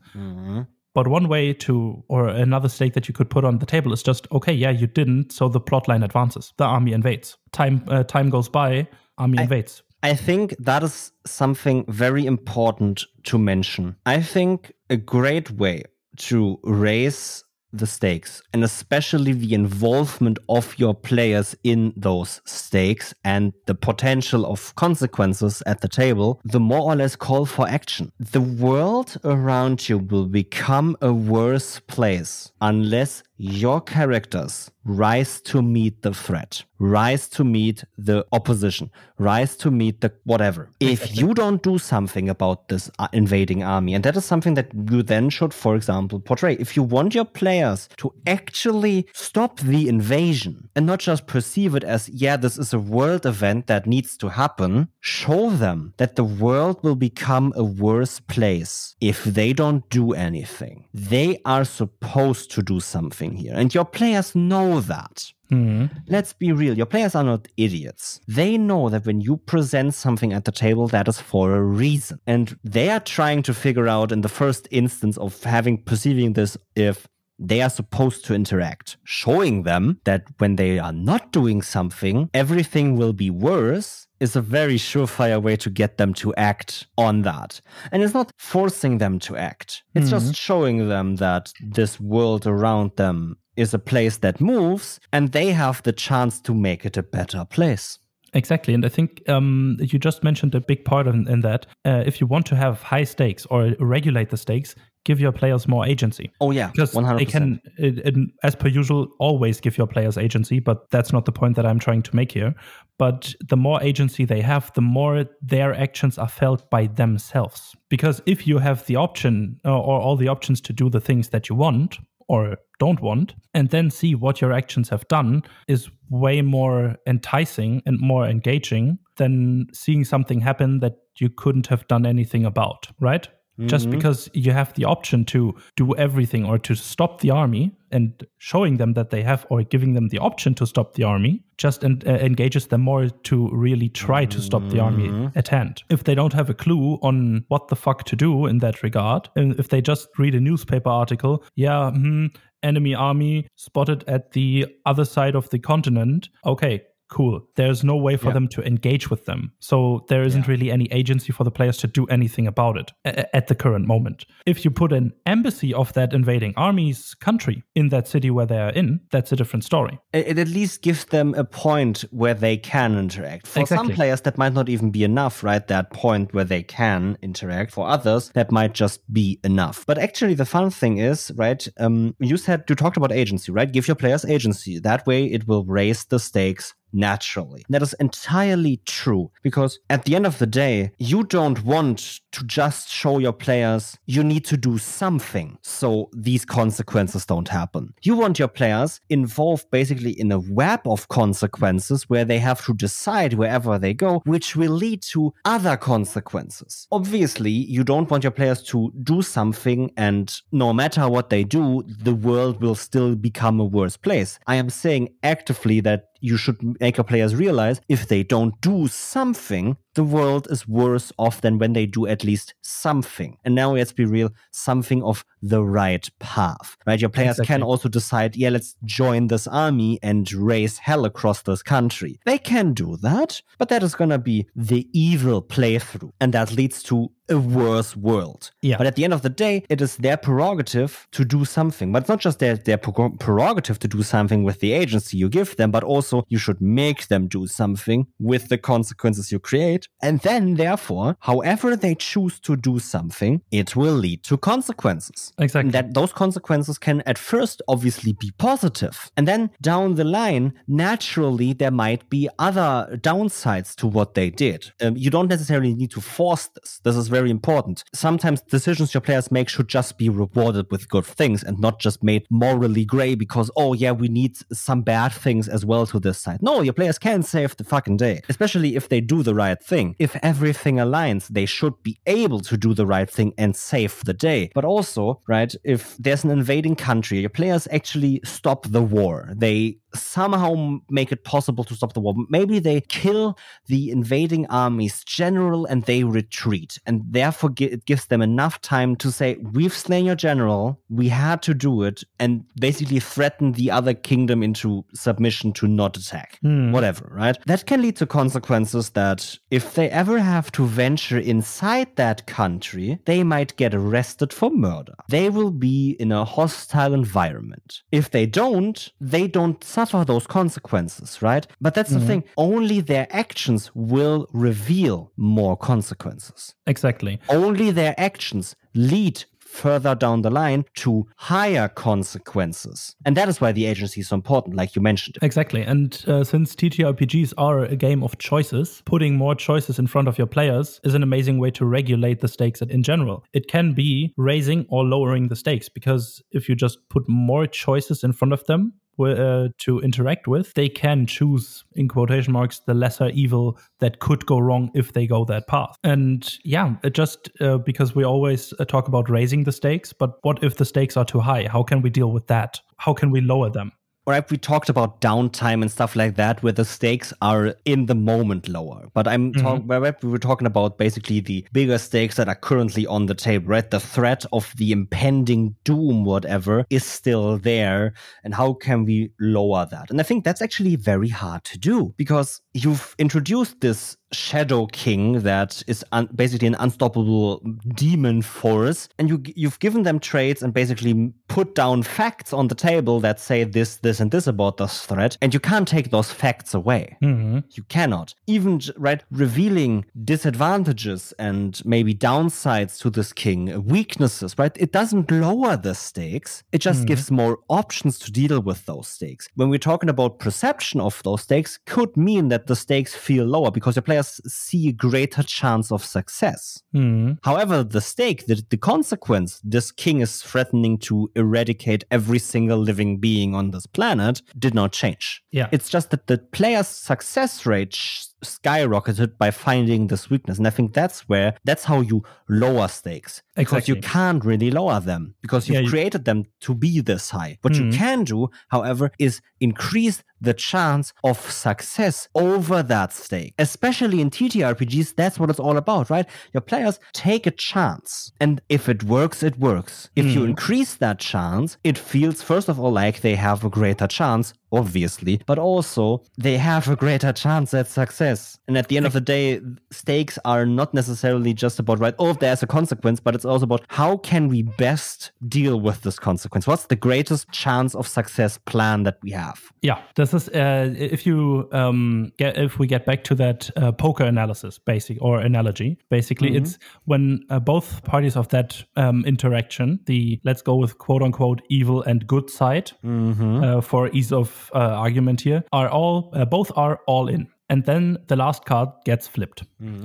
But one way to, or another stake that you could put on the table is just, okay, yeah, you didn't, so the plot line advances. The army invades. Time uh, time goes by, army invades. I think that is something very important to mention. I think a great way to raise the stakes and especially the involvement of your players in those stakes and the potential of consequences at the table, the more or less call for action. The world around you will become a worse place unless your characters rise to meet the threat, rise to meet the opposition, rise to meet the whatever. If you don't do something about this uh, invading army, and that is something that you then should, for example, portray. If you want your players to actually stop the invasion and not just perceive it as, yeah, this is a world event that needs to happen, show them that the world will become a worse place if they don't do anything. They are supposed to do something here. And your players know that. Mm-hmm. Let's be real. Your players are not idiots. They know that when you present something at the table, that is for a reason. And they are trying to figure out in the first instance of having perceiving this if they are supposed to interact, showing them that when they are not doing something, everything will be worse is a very surefire way to get them to act on that. And it's not forcing them to act, it's just showing them that this world around them is a place that moves and they have the chance to make it a better place. Exactly. And I think um, you just mentioned a big part in, in that. Uh, if you want to have high stakes or regulate the stakes, give your players more agency. Oh, yeah, Because 100%. they can, it, it- as per usual, always give your players agency, but that's not the point that I'm trying to make here. But the more agency they have, the more their actions are felt by themselves. Because if you have the option uh, or all the options to do the things that you want or don't want, and then see what your actions have done, is way more enticing and more engaging than seeing something happen that you couldn't have done anything about, right? Just because you have the option to do everything or to stop the army and showing them that they have or giving them the option to stop the army just en- uh, engages them more to really try to stop the army at hand. If they don't have a clue on what the fuck to do in that regard, and if they just read a newspaper article, yeah, hmm, enemy army spotted at the other side of the continent, okay, cool. There's no way for Yeah. them to engage with them. So there isn't really any agency for the players to do anything about it a- at the current moment. If you put an embassy of that invading army's country in that city where they are in, that's a different story. it it at least gives them a point where they can interact. For some players, that might not even be enough, right? That point where they can interact. For others, that might just be enough. But actually, the fun thing is, right? Um, you said you talked about agency, right? Give your players agency. That way, it will raise the stakes naturally. That is entirely true because at the end of the day, you don't want to just show your players you need to do something so these consequences don't happen. You want your players involved basically in a web of consequences where they have to decide wherever they go, which will lead to other consequences. Obviously, you don't want your players to do something and no matter what they do, the world will still become a worse place. I am saying actively that you should make your players realize if they don't do something, the world is worse off than when they do at least something. And now let's be real, something of the right path, right? Your players can also decide, yeah, let's join this army and raise hell across this country. They can do that, but that is going to be the evil playthrough. And that leads to a worse world. Yeah. But at the end of the day, it is their prerogative to do something. But it's not just their, their prerogative to do something with the agency you give them, but also you should make them do something with the consequences you create. And then, therefore, however they choose to do something, it will lead to consequences. Exactly. And that those consequences can at first obviously be positive. And then down the line, naturally, there might be other downsides to what they did. Um, you don't necessarily need to force this. This is very important. Sometimes decisions your players make should just be rewarded with good things and not just made morally gray because, oh, yeah, we need some bad things as well to this side. No, your players can save the fucking day, especially if they do the right thing. If everything aligns, they should be able to do the right thing and save the day. But also, right, if there's an invading country, your players actually stop the war. They somehow make it possible to stop the war. Maybe they kill the invading army's general and they retreat. And therefore, it gives them enough time to say, We've slain your general. We had to do it. And basically threaten the other kingdom into submission to not attack. Hmm. Whatever, right? That can lead to consequences that if they ever have to venture inside that country, they might get arrested for murder. They will be in a hostile environment. If they don't, they don't suffer those consequences, right? But that's the thing. Only their actions will reveal more consequences. Exactly. Only their actions lead further down the line to higher consequences. And that is why the agency is so important, like you mentioned. Exactly. And uh, since TTRPGs are a game of choices, putting more choices in front of your players is an amazing way to regulate the stakes in general. It can be raising or lowering the stakes because if you just put more choices in front of them, uh, to interact with, they can choose, in quotation marks, the lesser evil that could go wrong if they go that path. And yeah, it just uh, because we always uh, talk about raising the stakes, but what if the stakes are too high? How can we deal with that? How can we lower them? Right we talked about downtime and stuff like that where the stakes are in the moment lower? But i'm talking mm-hmm. where we were talking about basically the bigger stakes that are currently on the table right? The threat of the impending doom whatever is still there and how can we lower that? And i think that's actually very hard to do because you've introduced this shadow king that is un- basically an unstoppable demon force and you you've given them traits and basically put down facts on the table that say this this and this about this threat and you can't take those facts away. Mm-hmm. You cannot. Even right revealing disadvantages and maybe downsides to this king weaknesses right it doesn't lower the stakes. It just mm. gives more options to deal with those stakes. When we're talking about perception of those stakes could mean that the stakes feel lower because your players see a greater chance of success Hmm. However, the stake, the, the consequence, this king is threatening to eradicate every single living being on this planet, did not change. Yeah. It's just that the player's success rate skyrocketed by finding this weakness. And I think that's where, that's how you lower stakes. Because you can't really lower them because you've Yeah, you- created them to be this high. What you Mhm. can do, however, is increase the chance of success over that stake. Especially in TTRPGs, that's what it's all about, right? Your players take a chance. And if it works, it works. If you Mhm. increase that chance, it feels, first of all, like they have a greater chance, obviously, but also they have a greater chance at success. And at the end of the day, stakes are not necessarily just about, right, oh, there's a consequence, but it's also about how can we best deal with this consequence? What's the greatest chance of success plan that we have? Yeah, this is uh, if you um, get if we get back to that uh, poker analysis, basic or analogy. Basically, it's when uh, both parties of that um, interaction, the let's go with quote unquote evil and good side uh, for ease of uh, argument here, are all uh, both are all in. And then the last card gets flipped.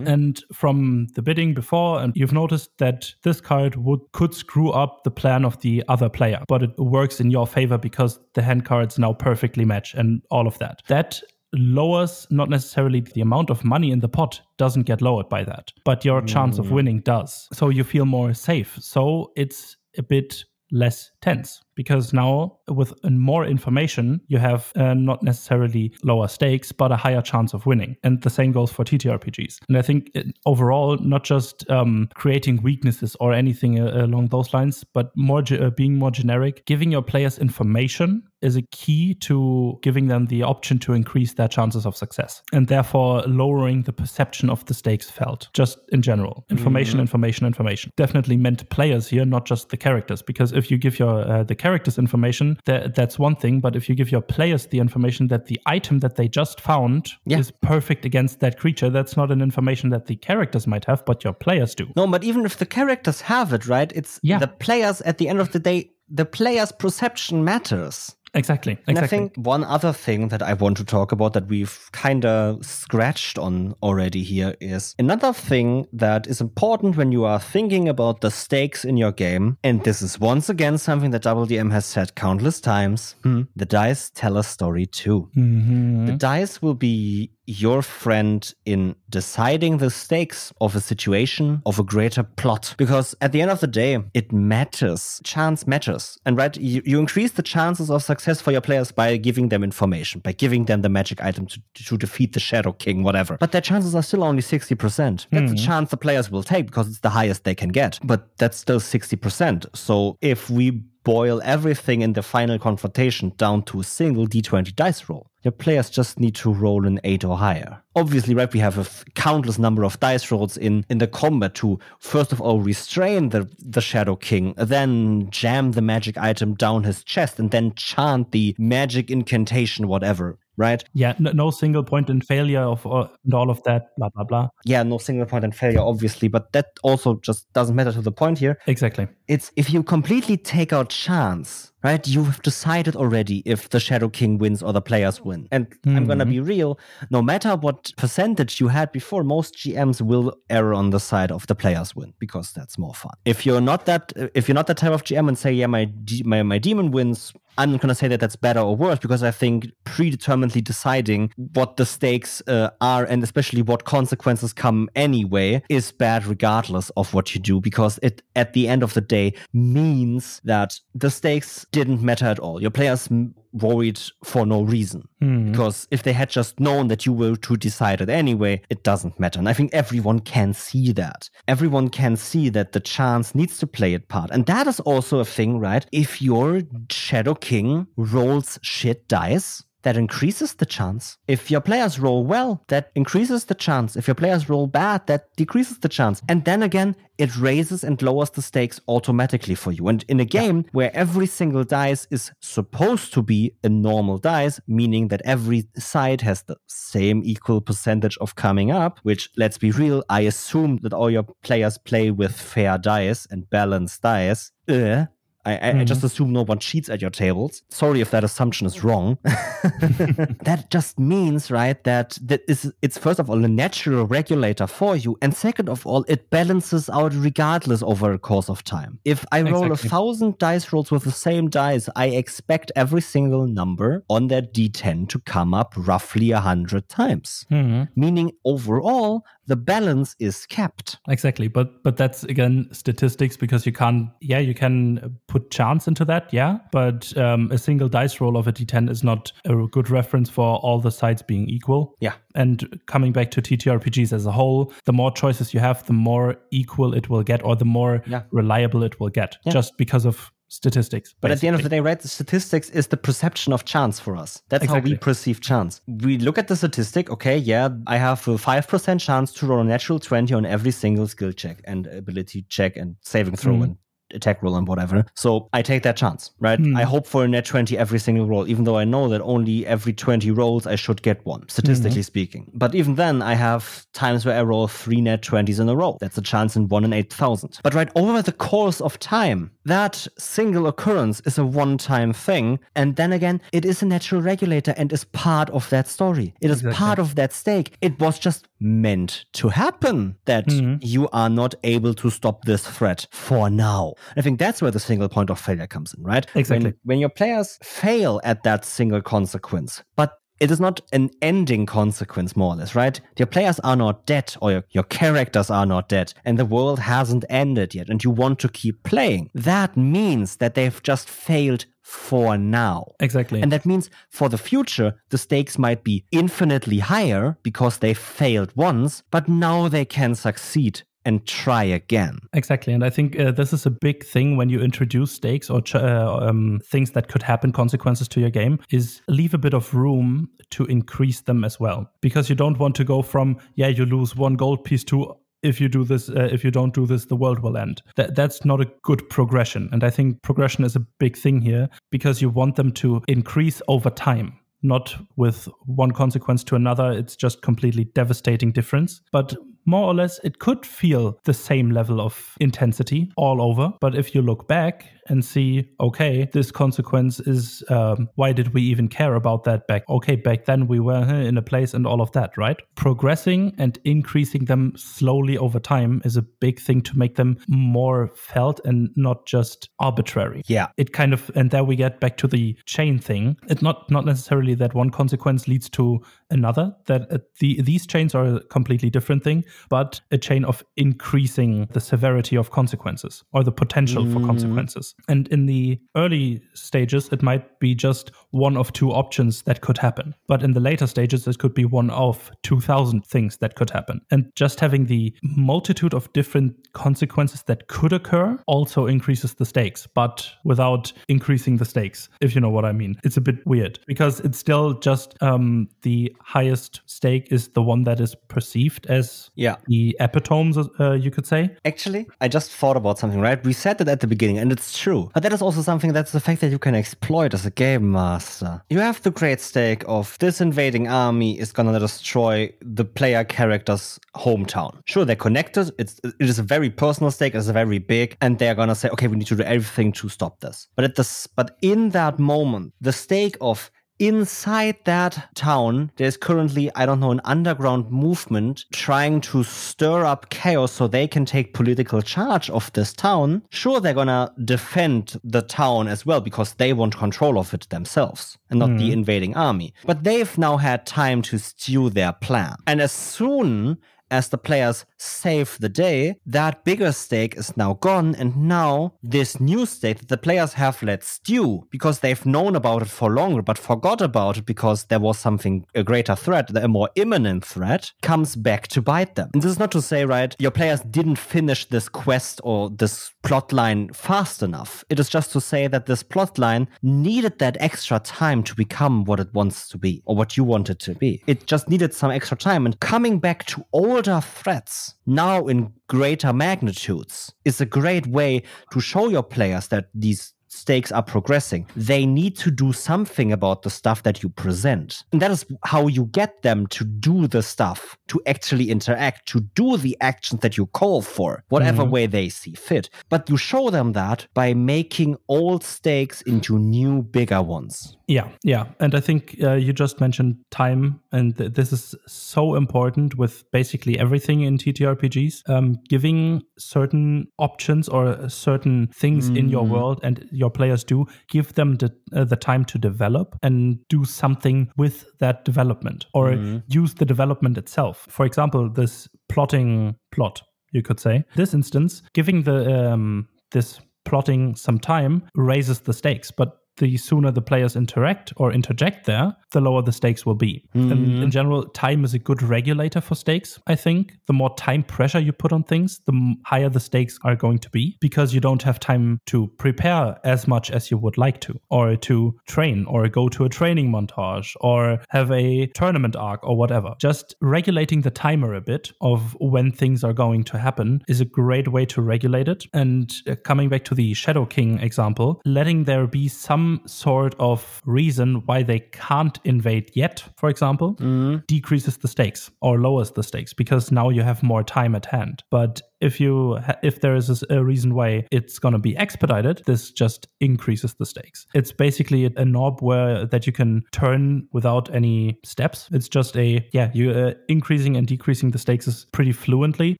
And from the bidding before, and you've noticed that this card would could screw up the plan of the other player, but it works in your favor because the hand cards now perfectly match and all of that. That lowers not necessarily the amount of money in the pot doesn't get lowered by that, but your chance of winning does. So you feel more safe. So it's a bit less tense because now with more information you have uh, not necessarily lower stakes but a higher chance of winning. And the same goes for ttrpgs and i think it, overall not just um, creating weaknesses or anything uh, along those lines but more ge- uh, being more generic giving your players information is a key to giving them the option to increase their chances of success and therefore lowering the perception of the stakes felt just in general information information information definitely meant players here not just the characters because if you give your uh, the characters information that, that's one thing but if you give your players the information that the item that they just found Yeah. is perfect against that creature that's not an information that the characters might have but your players do No, but even if the characters have it, right? It's Yeah. the players at the end of the day, the player's perception matters. exactly exactly And I think one other thing that I want to talk about that we've kind of scratched on already here is another thing that is important when you are thinking about the stakes in your game. And this is once again something that Double DM has said countless times. Hmm, The dice tell a story too. Mhm. The dice will be your friend in deciding the stakes of a situation, of a greater plot. Because at the end of the day, it matters. Chance matters. And right, you, you increase the chances of success for your players by giving them information, by giving them the magic item to, to defeat the Shadow King, whatever. But their chances are still only 60%. That's mm. a chance the players will take because it's the highest they can get. But that's still 60%. So if we boil everything in the final confrontation down to a single d20 dice roll. Your players just need to roll an 8 or higher. Obviously, right, we have a f- countless number of dice rolls in, in the combat to, first of all, restrain the, the Shadow King, then jam the magic item down his chest, and then chant the magic incantation, whatever right? Yeah, no, no single point in failure of uh, and all of that, blah blah blah. Yeah, no single point in failure, obviously, but that also just doesn't matter to the point here. Exactly. It's if you completely take out chance, right? You have decided already if the Shadow King wins or the players win. And mm-hmm. I'm gonna be real, no matter what percentage you had before, most GMs will err on the side of the players win because that's more fun. If you're not that, if you're not that type of GM and say, yeah, my my my demon wins, I'm not going to say that that's better or worse because I think predeterminedly deciding what the stakes uh, are and especially what consequences come anyway is bad regardless of what you do because it at the end of the day means that the stakes didn't matter at all. Your players worried for no reason. Mm. Because if they had just known that you were to decide it anyway, it doesn't matter. And I think everyone can see that. Everyone can see that the chance needs to play its part. And that is also a thing, right? If your Shadow King rolls shit dice, that increases the chance. If your players roll well, that increases the chance. If your players roll bad, that decreases the chance. And then again, it raises and lowers the stakes automatically for you. And in a game yeah. where every single dice is supposed to be a normal dice, meaning that every side has the same equal percentage of coming up, which let's be real, I assume that all your players play with fair dice and balanced dice. Uh, I, I, mm-hmm. I, just assume no one cheats at your tables. Sorry if that assumption is wrong. that just means, right, that that is it's first of all a natural regulator for you, and second of all, it balances out regardless over a course of time. If I roll exactly. a thousand dice rolls with the same dice, I expect every single number on that d10 to come up roughly a hundred times. Mm-hmm. Meaning overall, the balance is kept. Exactly, but but that's again statistics because you can't. Yeah, you can put chance into that. Yeah, but um, a single dice roll of a d10 is not a good reference for all the sides being equal. Yeah, and coming back to TTRPGs as a whole, the more choices you have, the more equal it will get, or the more yeah. reliable it will get, yeah. just because of statistics. But at the end of the day, right, the statistics is the perception of chance for us. That's exactly. how we perceive chance. We look at the statistic, okay, yeah, I have a 5% chance to roll a natural 20 on every single skill check and ability check and saving throw mm. and attack roll and whatever. So I take that chance, right? Mm. I hope for a nat 20 every single roll, even though I know that only every 20 rolls I should get one, statistically mm-hmm. speaking. But even then, I have times where I roll three nat 20s in a row. That's a chance in one in 8,000. But right over the course of time, that single occurrence is a one time thing. And then again, it is a natural regulator and is part of that story. It is exactly. part of that stake. It was just meant to happen that mm-hmm. you are not able to stop this threat for now. I think that's where the single point of failure comes in, right? Exactly. When, when your players fail at that single consequence, but it is not an ending consequence, more or less, right? Your players are not dead, or your, your, characters are not dead, and the world hasn't ended yet, and you want to keep playing. That means that they've just failed for now. Exactly. And that means for the future, the stakes might be infinitely higher because they failed once, but now they can succeed and try again. Exactly. And I think uh, this is a big thing when you introduce stakes or ch- uh, um, things that could happen, consequences to your game, is leave a bit of room to increase them as well. Because you don't want to go from, yeah, you lose one gold piece to, if you do this uh, if you don't do this the world will end that that's not a good progression and i think progression is a big thing here because you want them to increase over time not with one consequence to another it's just completely devastating difference but more or less it could feel the same level of intensity all over. But if you look back and see, okay, this consequence is um, why did we even care about that back? Okay, back then we were in a place and all of that, right? Progressing and increasing them slowly over time is a big thing to make them more felt and not just arbitrary. Yeah. It kind of, and there we get back to the chain thing. It's not not necessarily that one consequence leads to another. That uh, the these chains are a completely different thing, but a chain of increasing the severity of consequences or the potential mm. for consequences. And in the early stages, it might be just one of two options that could happen. But in the later stages, it could be one of 2,000 things that could happen. And just having the multitude of different consequences that could occur also increases the stakes, but without increasing the stakes, if you know what I mean. It's a bit weird because it's still just um, the highest stake is the one that is perceived as yeah. the epitomes, uh, you could say. Actually, I just thought about something, right? We said it at the beginning, and it's true. But that is also something that's the fact that you can exploit as a game master. You have the great stake of this invading army is gonna destroy the player character's hometown. Sure, they're connected. It's it is a very personal stake. It's very big, and they're gonna say, okay, we need to do everything to stop this. But at this, but in that moment, the stake of inside that town, there's currently, I don't know, an underground movement trying to stir up chaos so they can take political charge of this town. Sure, they're gonna defend the town as well because they want control of it themselves and not mm. the hmm. invading army. But they've now had time to stew their plan. And as soon as the players save the day, that bigger stake is now gone, and now this new stake that the players have let stew because they've known about it for longer but forgot about it because there was something, a greater threat, a more imminent threat, comes back to bite them. And this is not to say, right, your players didn't finish this quest or this plot line fast enough. It is just to say that this plot line needed that extra time to become what it wants to be or what you want it to be. It just needed some extra time. And coming back to older threats now in greater magnitudes. Is a great way to show your players that these stakes are progressing. They need to do something about the stuff that you present. And that is how you get them to do the stuff, to actually interact, to do the actions that you call for, whatever mm-hmm. way they see fit. But you show them that by making old stakes into new, bigger ones. Yeah, yeah. And I think uh, you just mentioned time, and th- this is so important with basically everything in TTRPGs. Um, giving certain options or certain things mm. in your mm. world and your players do, give them the, uh, the time to develop and do something with that development or mm. use the development itself. For example, this plotting plot, you could say. This instance, giving the um, this plotting some time raises the stakes, but the sooner the players interact or interject there, the lower the stakes will be. Mm-hmm. And in general, time is a good regulator for stakes, I think. The more time pressure you put on things, the higher the stakes are going to be because you don't have time to prepare as much as you would like to, or to train, or go to a training montage, or have a tournament arc, or whatever. Just regulating the timer a bit of when things are going to happen is a great way to regulate it. And uh, coming back to the Shadow King example, letting there be some sort of reason why they can't invade yet, for example, mm. decreases the stakes or lowers the stakes because now you have more time at hand. But if you if there is a reason why it's going to be expedited this just increases the stakes. It's basically a knob where that you can turn without any steps. It's just a yeah you uh, increasing and decreasing the stakes is pretty fluently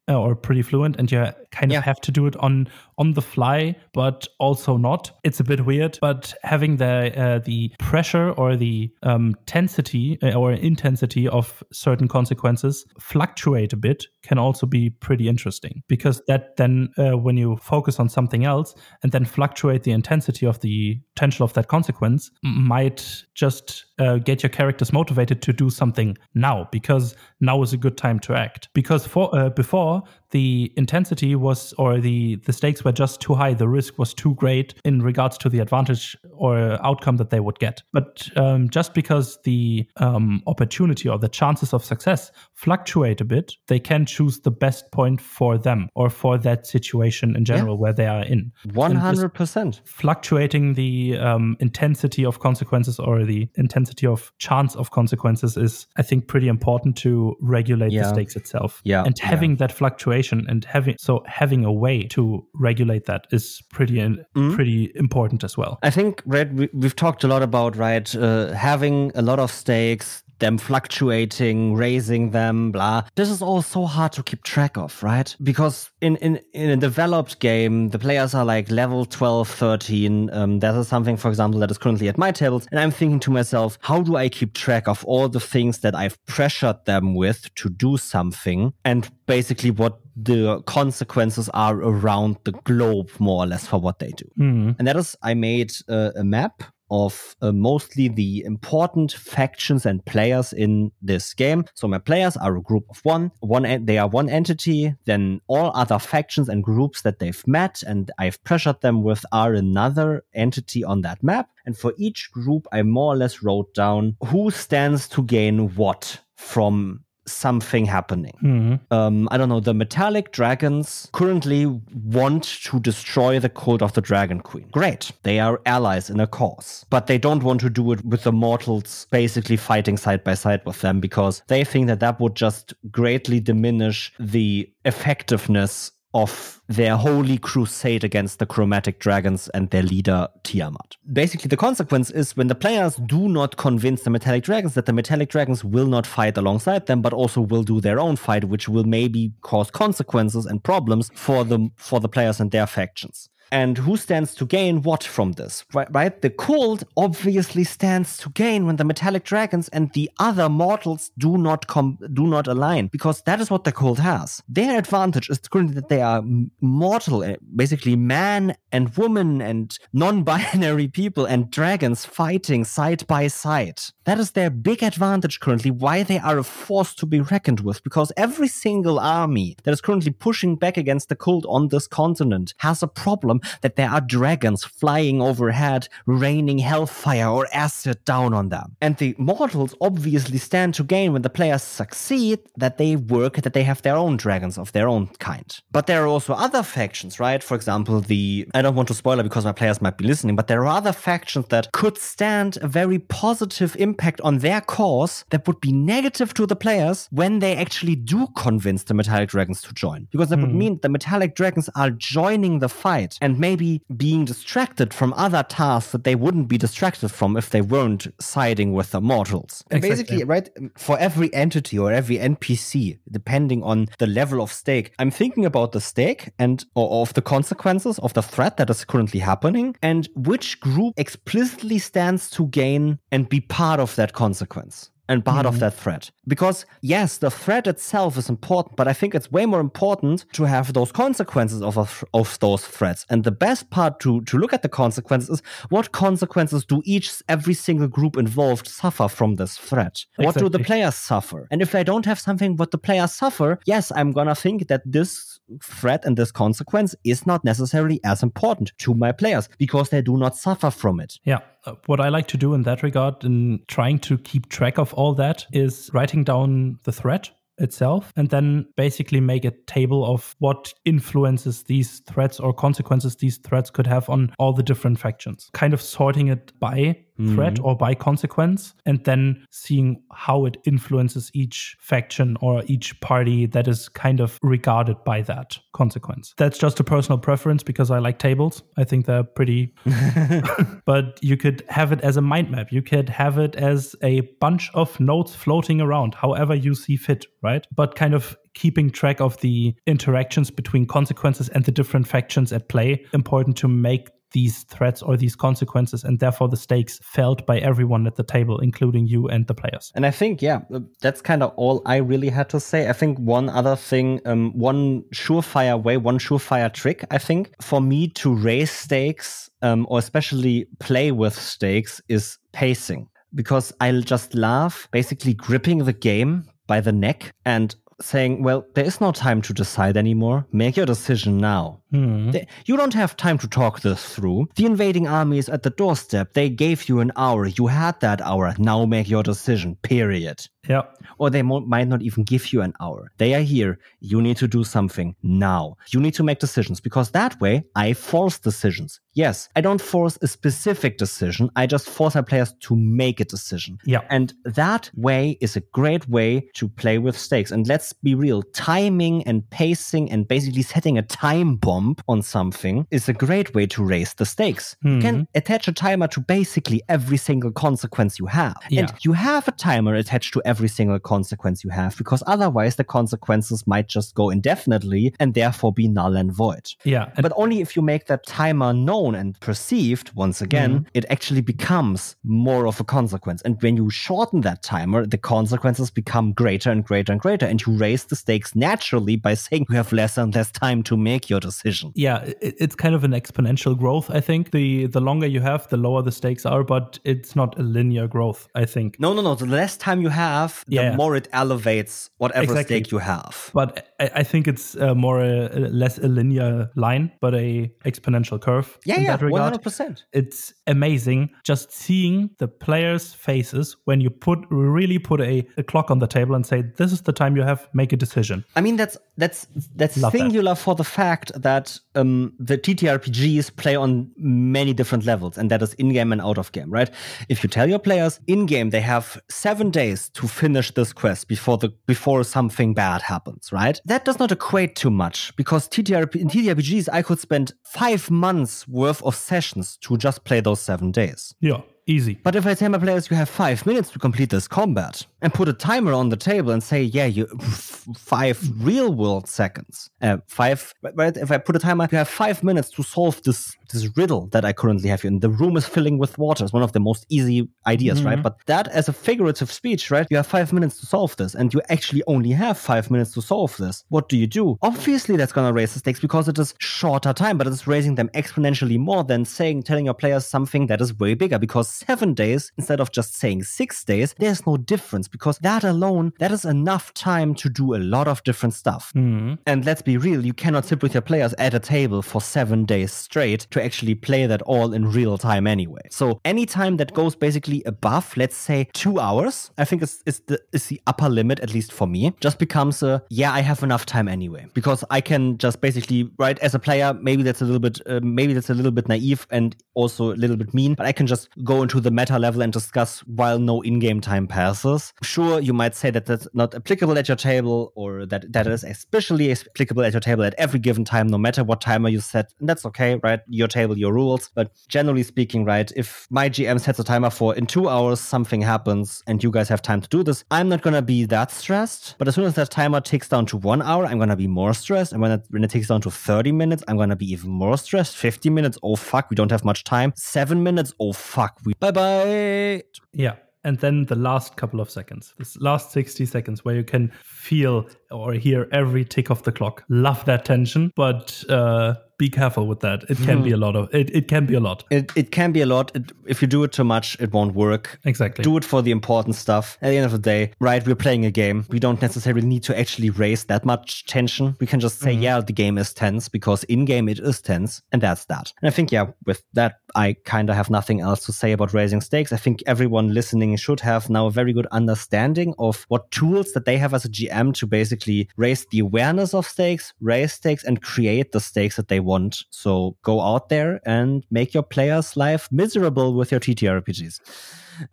uh, or pretty fluent and you kind of yeah. have to do it on on the fly but also not. It's a bit weird but having the uh, the pressure or the um, tensity uh, or intensity of certain consequences fluctuate a bit can also be pretty interesting because that then uh, when you focus on something else and then fluctuate the intensity of the potential of that consequence might just uh, get your characters motivated to do something now because now is a good time to act. Because for uh, before the intensity was or the the stakes were just too high the risk was too great in regards to the advantage or outcome that they would get. But um, just because the um, opportunity or the chances of success fluctuate a bit they can choose the best point for them or for that situation in general yeah. where they are in. 100% fluctuating the the um, intensity of consequences or the intensity of chance of consequences is, I think, pretty important to regulate Yeah. the stakes itself. Yeah, and yeah. having that fluctuation and having so having a way to regulate that is pretty Mm-hmm. pretty important as well. I think, right, we, we've talked a lot about, right, uh, having a lot of stakes, them fluctuating, raising them, blah. This is all so hard to keep track of, right? Because in, in, in a developed game, the players are like level 12, 13. Um, that is something, for example, that is currently at my tables. And I'm thinking to myself, how do I keep track of all the things that I've pressured them with to do something? And basically what the consequences are around the globe, more or less, for what they do. Mhm. And that is, I made uh, a map of uh, mostly the important factions and players in this game. So my players are a group of one. One they are one entity. Then all other factions and groups that they've met and I've pressured them with are another entity on that map. And for each group, I more or less wrote down who stands to gain what from something happening Mhm. um, I don't know, the metallic dragons currently want to destroy the cult of the Dragon Queen. Great. They are allies in a cause. But they don't want to do it with the mortals basically fighting side by side with them because they think that that would just greatly diminish the effectiveness of their holy crusade against the chromatic dragons and their leader Tiamat. Basically, the consequence is when the players do not convince the metallic dragons that the metallic dragons will not fight alongside them, but also will do their own fight, which will maybe cause consequences and problems for the for the players and their factions. And who stands to gain what from this? Right? The cult obviously stands to gain when the metallic dragons and the other mortals do not do not align, because that is what the cult has. Their advantage is currently that they are mortal, eh, basically man and woman and non-binary people and dragons fighting side by side. That is their big advantage currently. Why they are a force to be reckoned with, because every single army that is currently pushing back against the cult on this continent has a problem that there are dragons flying overhead, raining hellfire or acid down on them. And the mortals obviously stand to gain when the players succeed that they work, that they have their own dragons of their own kind. But there are also other factions, right? For example, the, I don't want to spoil it because my players might be listening, but there are other factions that could stand a very positive impact on their cause that would be negative to the players when they actually do convince the metallic dragons to join. Because that would hmm. mean the metallic dragons are joining the fight and maybe being distracted from other tasks that they wouldn't be distracted from if they weren't siding with the mortals. And Exactly. basically, right, for every entity or every NPC, depending on the level of stake, I'm thinking about the stake and or of the consequences of the threat that is currently happening and which group explicitly stands to gain and be part of that consequence and part of mm-hmm. that threat. Because yes, the threat itself is important, but I think it's way more important to have those consequences of of, of those threats. And the best part to to look at the consequences is what consequences do each every single group involved suffer from this threat? What do the players suffer? And if I don't have something what the players suffer, yes, I'm gonna think that this threat and this consequence is not necessarily as important to my players because they do not suffer from it. Yeah. What I like to do in that regard, in trying to keep track of all that, is writing down the threat itself and then basically make a table of what influences these threats or consequences these threats could have on all the different factions. Kind of sorting it by threat mm-hmm. or by consequence and then seeing how it influences each faction or each party that is kind of regarded by that consequence. That's just a personal preference because I like tables. I think they're pretty but you could have it as a mind map. You could have it as a bunch of notes floating around, however you see fit, right? But kind of keeping track of the interactions between consequences and the different factions at play, important to make these threats or these consequences and therefore the stakes felt by everyone at the table, including you and the players. And I think, yeah, that's kind of all I really had to say. I think one other thing, um, one surefire way, one surefire trick, I think, for me to raise stakes um, or especially play with stakes is pacing. Because I'll just love basically gripping the game by the neck and saying, well, there is no time to decide anymore. Make your decision now. Hmm. They- you don't have time to talk this through. The invading army is at the doorstep. They gave you an hour. You had that hour. Now make your decision. Period. Yeah. Or they mo- might not even give you an hour. They are here. You need to do something now. You need to make decisions because that way I force decisions. Yes, I don't force a specific decision. I just force my players to make a decision. Yeah. And that way is a great way to play with stakes. And let's be real timing and pacing and basically setting a time bomb on something is a great way to raise the stakes. You can mm-hmm. attach a timer to basically every single consequence you have. Yeah. And you have a timer attached to every single consequence you have because otherwise the consequences might just go indefinitely and therefore be null and void. Yeah. And But only if you make that timer known and perceived, once again, Mm-hmm. it actually becomes more of a consequence. And when you shorten that timer, the consequences become greater and greater and greater. And you raise the stakes naturally by saying you have less and less time to make your decision. yeah, it's kind of an exponential growth. I think the the longer you have, the lower the stakes are, but it's not a linear growth. I think. No, no, no. The less time you have, the Yeah. more it elevates whatever Exactly. stake you have. But I, I think it's uh, more a, a less a linear line, but a exponential curve. Yeah, in yeah, that regard. 100%. It's amazing just seeing the players' faces when you put really put a, a clock on the table and say, "This is the time you have. Make a decision." I mean, that's that's that's Love that. singular for the fact that um, the TTRPGs play on many different levels, and that is in game and out of game, right? If you tell your players in game they have seven days to finish this quest before the before something bad happens, right? That does not equate too much because TTRP, in TTRPGs I could spend five months worth of sessions to just play those seven days. Yeah, easy. But if I tell my players you have five minutes to complete this combat and put a timer on the table and say, yeah, you f- five real world seconds, uh, five, right? If I put a timer, you have five minutes to solve this this riddle that I currently have here. And the room is filling with water. It's one of the most easy ideas, right? But that as a figurative speech, right? You have five minutes to solve this, and you actually only have five minutes to solve this. What do you do? Obviously, that's going to raise the stakes because it is shorter time, but it's raising them exponentially more than saying, telling your players something that is way bigger because seven days instead of just saying six days, there's no difference because that alone, that is enough time to do a lot of different stuff. Mhm. And let's be real, you cannot sit with your players at a table for seven days straight to actually play that all in real time anyway. So any time that goes basically above, let's say two hours, I think is, the the upper limit, at least for me, just becomes a yeah, I have enough time anyway. Because I can just basically right as a player, maybe that's a little bit uh, maybe that's a little bit naive and also a little bit mean, but I can just go into the meta level and discuss while no in-game time passes. Sure, you might say that that's not applicable at your table or that that is especially applicable at your table at every given time, no matter what timer you set. And that's okay, right? Your table, your rules. But generally speaking, right, if my GM sets a timer for in two hours something happens and you guys have time to do this, I'm not gonna be that stressed. But as soon as that timer ticks down to one hour, I'm gonna be more stressed. And when it when it takes down to 30 minutes, I'm gonna be even more stressed. 50 minutes, oh fuck, we don't have much time. Seven minutes, oh fuck, we bye bye. Yeah. And then the last couple of seconds, this last 60 seconds where you can feel or hear every tick of the clock. Love that tension, but uh, be careful with that. It can be a lot of it, it can be a lot. It, it can be a lot. It, if you do it too much, it won't work. Exactly. Do it for the important stuff. At the end of the day, right, we're playing a game. We don't necessarily need to actually raise that much tension. We can just say, yeah, the game is tense because in game it is tense, and that's that. And I think, yeah, with that, I kind of have nothing else to say about raising stakes. I think everyone listening should have now a very good understanding of what tools that they have as a GM to basically raise the awareness of stakes, raise stakes, and create the stakes that they want. So go out there and make your players' life miserable with your TTRPGs.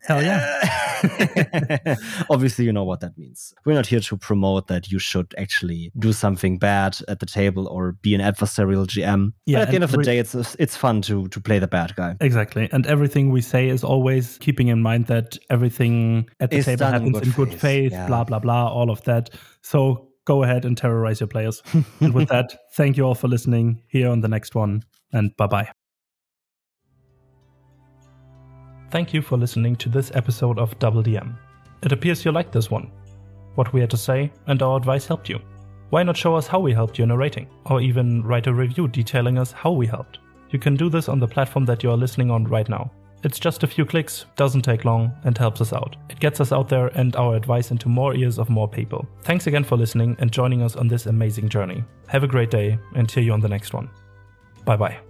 Hell yeah. Obviously, you know what that means. We're not here to promote that you should actually do something bad at the table or be an adversarial GM. Yeah, but at the end of the re- day, it's it's fun to to play the bad guy. Exactly. And everything we say is always keeping in mind that everything at the Is table done in happens good in good faith, faith, yeah. blah, blah, blah, all of that. So go ahead and terrorize your players. and with that, thank you all for listening. Here on the next one, and bye bye. Thank you for listening to this episode of Double DM. It appears you liked this one. What we had to say and our advice helped you. Why not show us how we helped you in a rating, or even write a review detailing us how we helped? You can do this on the platform that you are listening on right now. It's just a few clicks, doesn't take long, and helps us out. It gets us out there and our advice into more ears of more people. Thanks again for listening and joining us on this amazing journey. Have a great day, and hear you on the next one. Bye bye.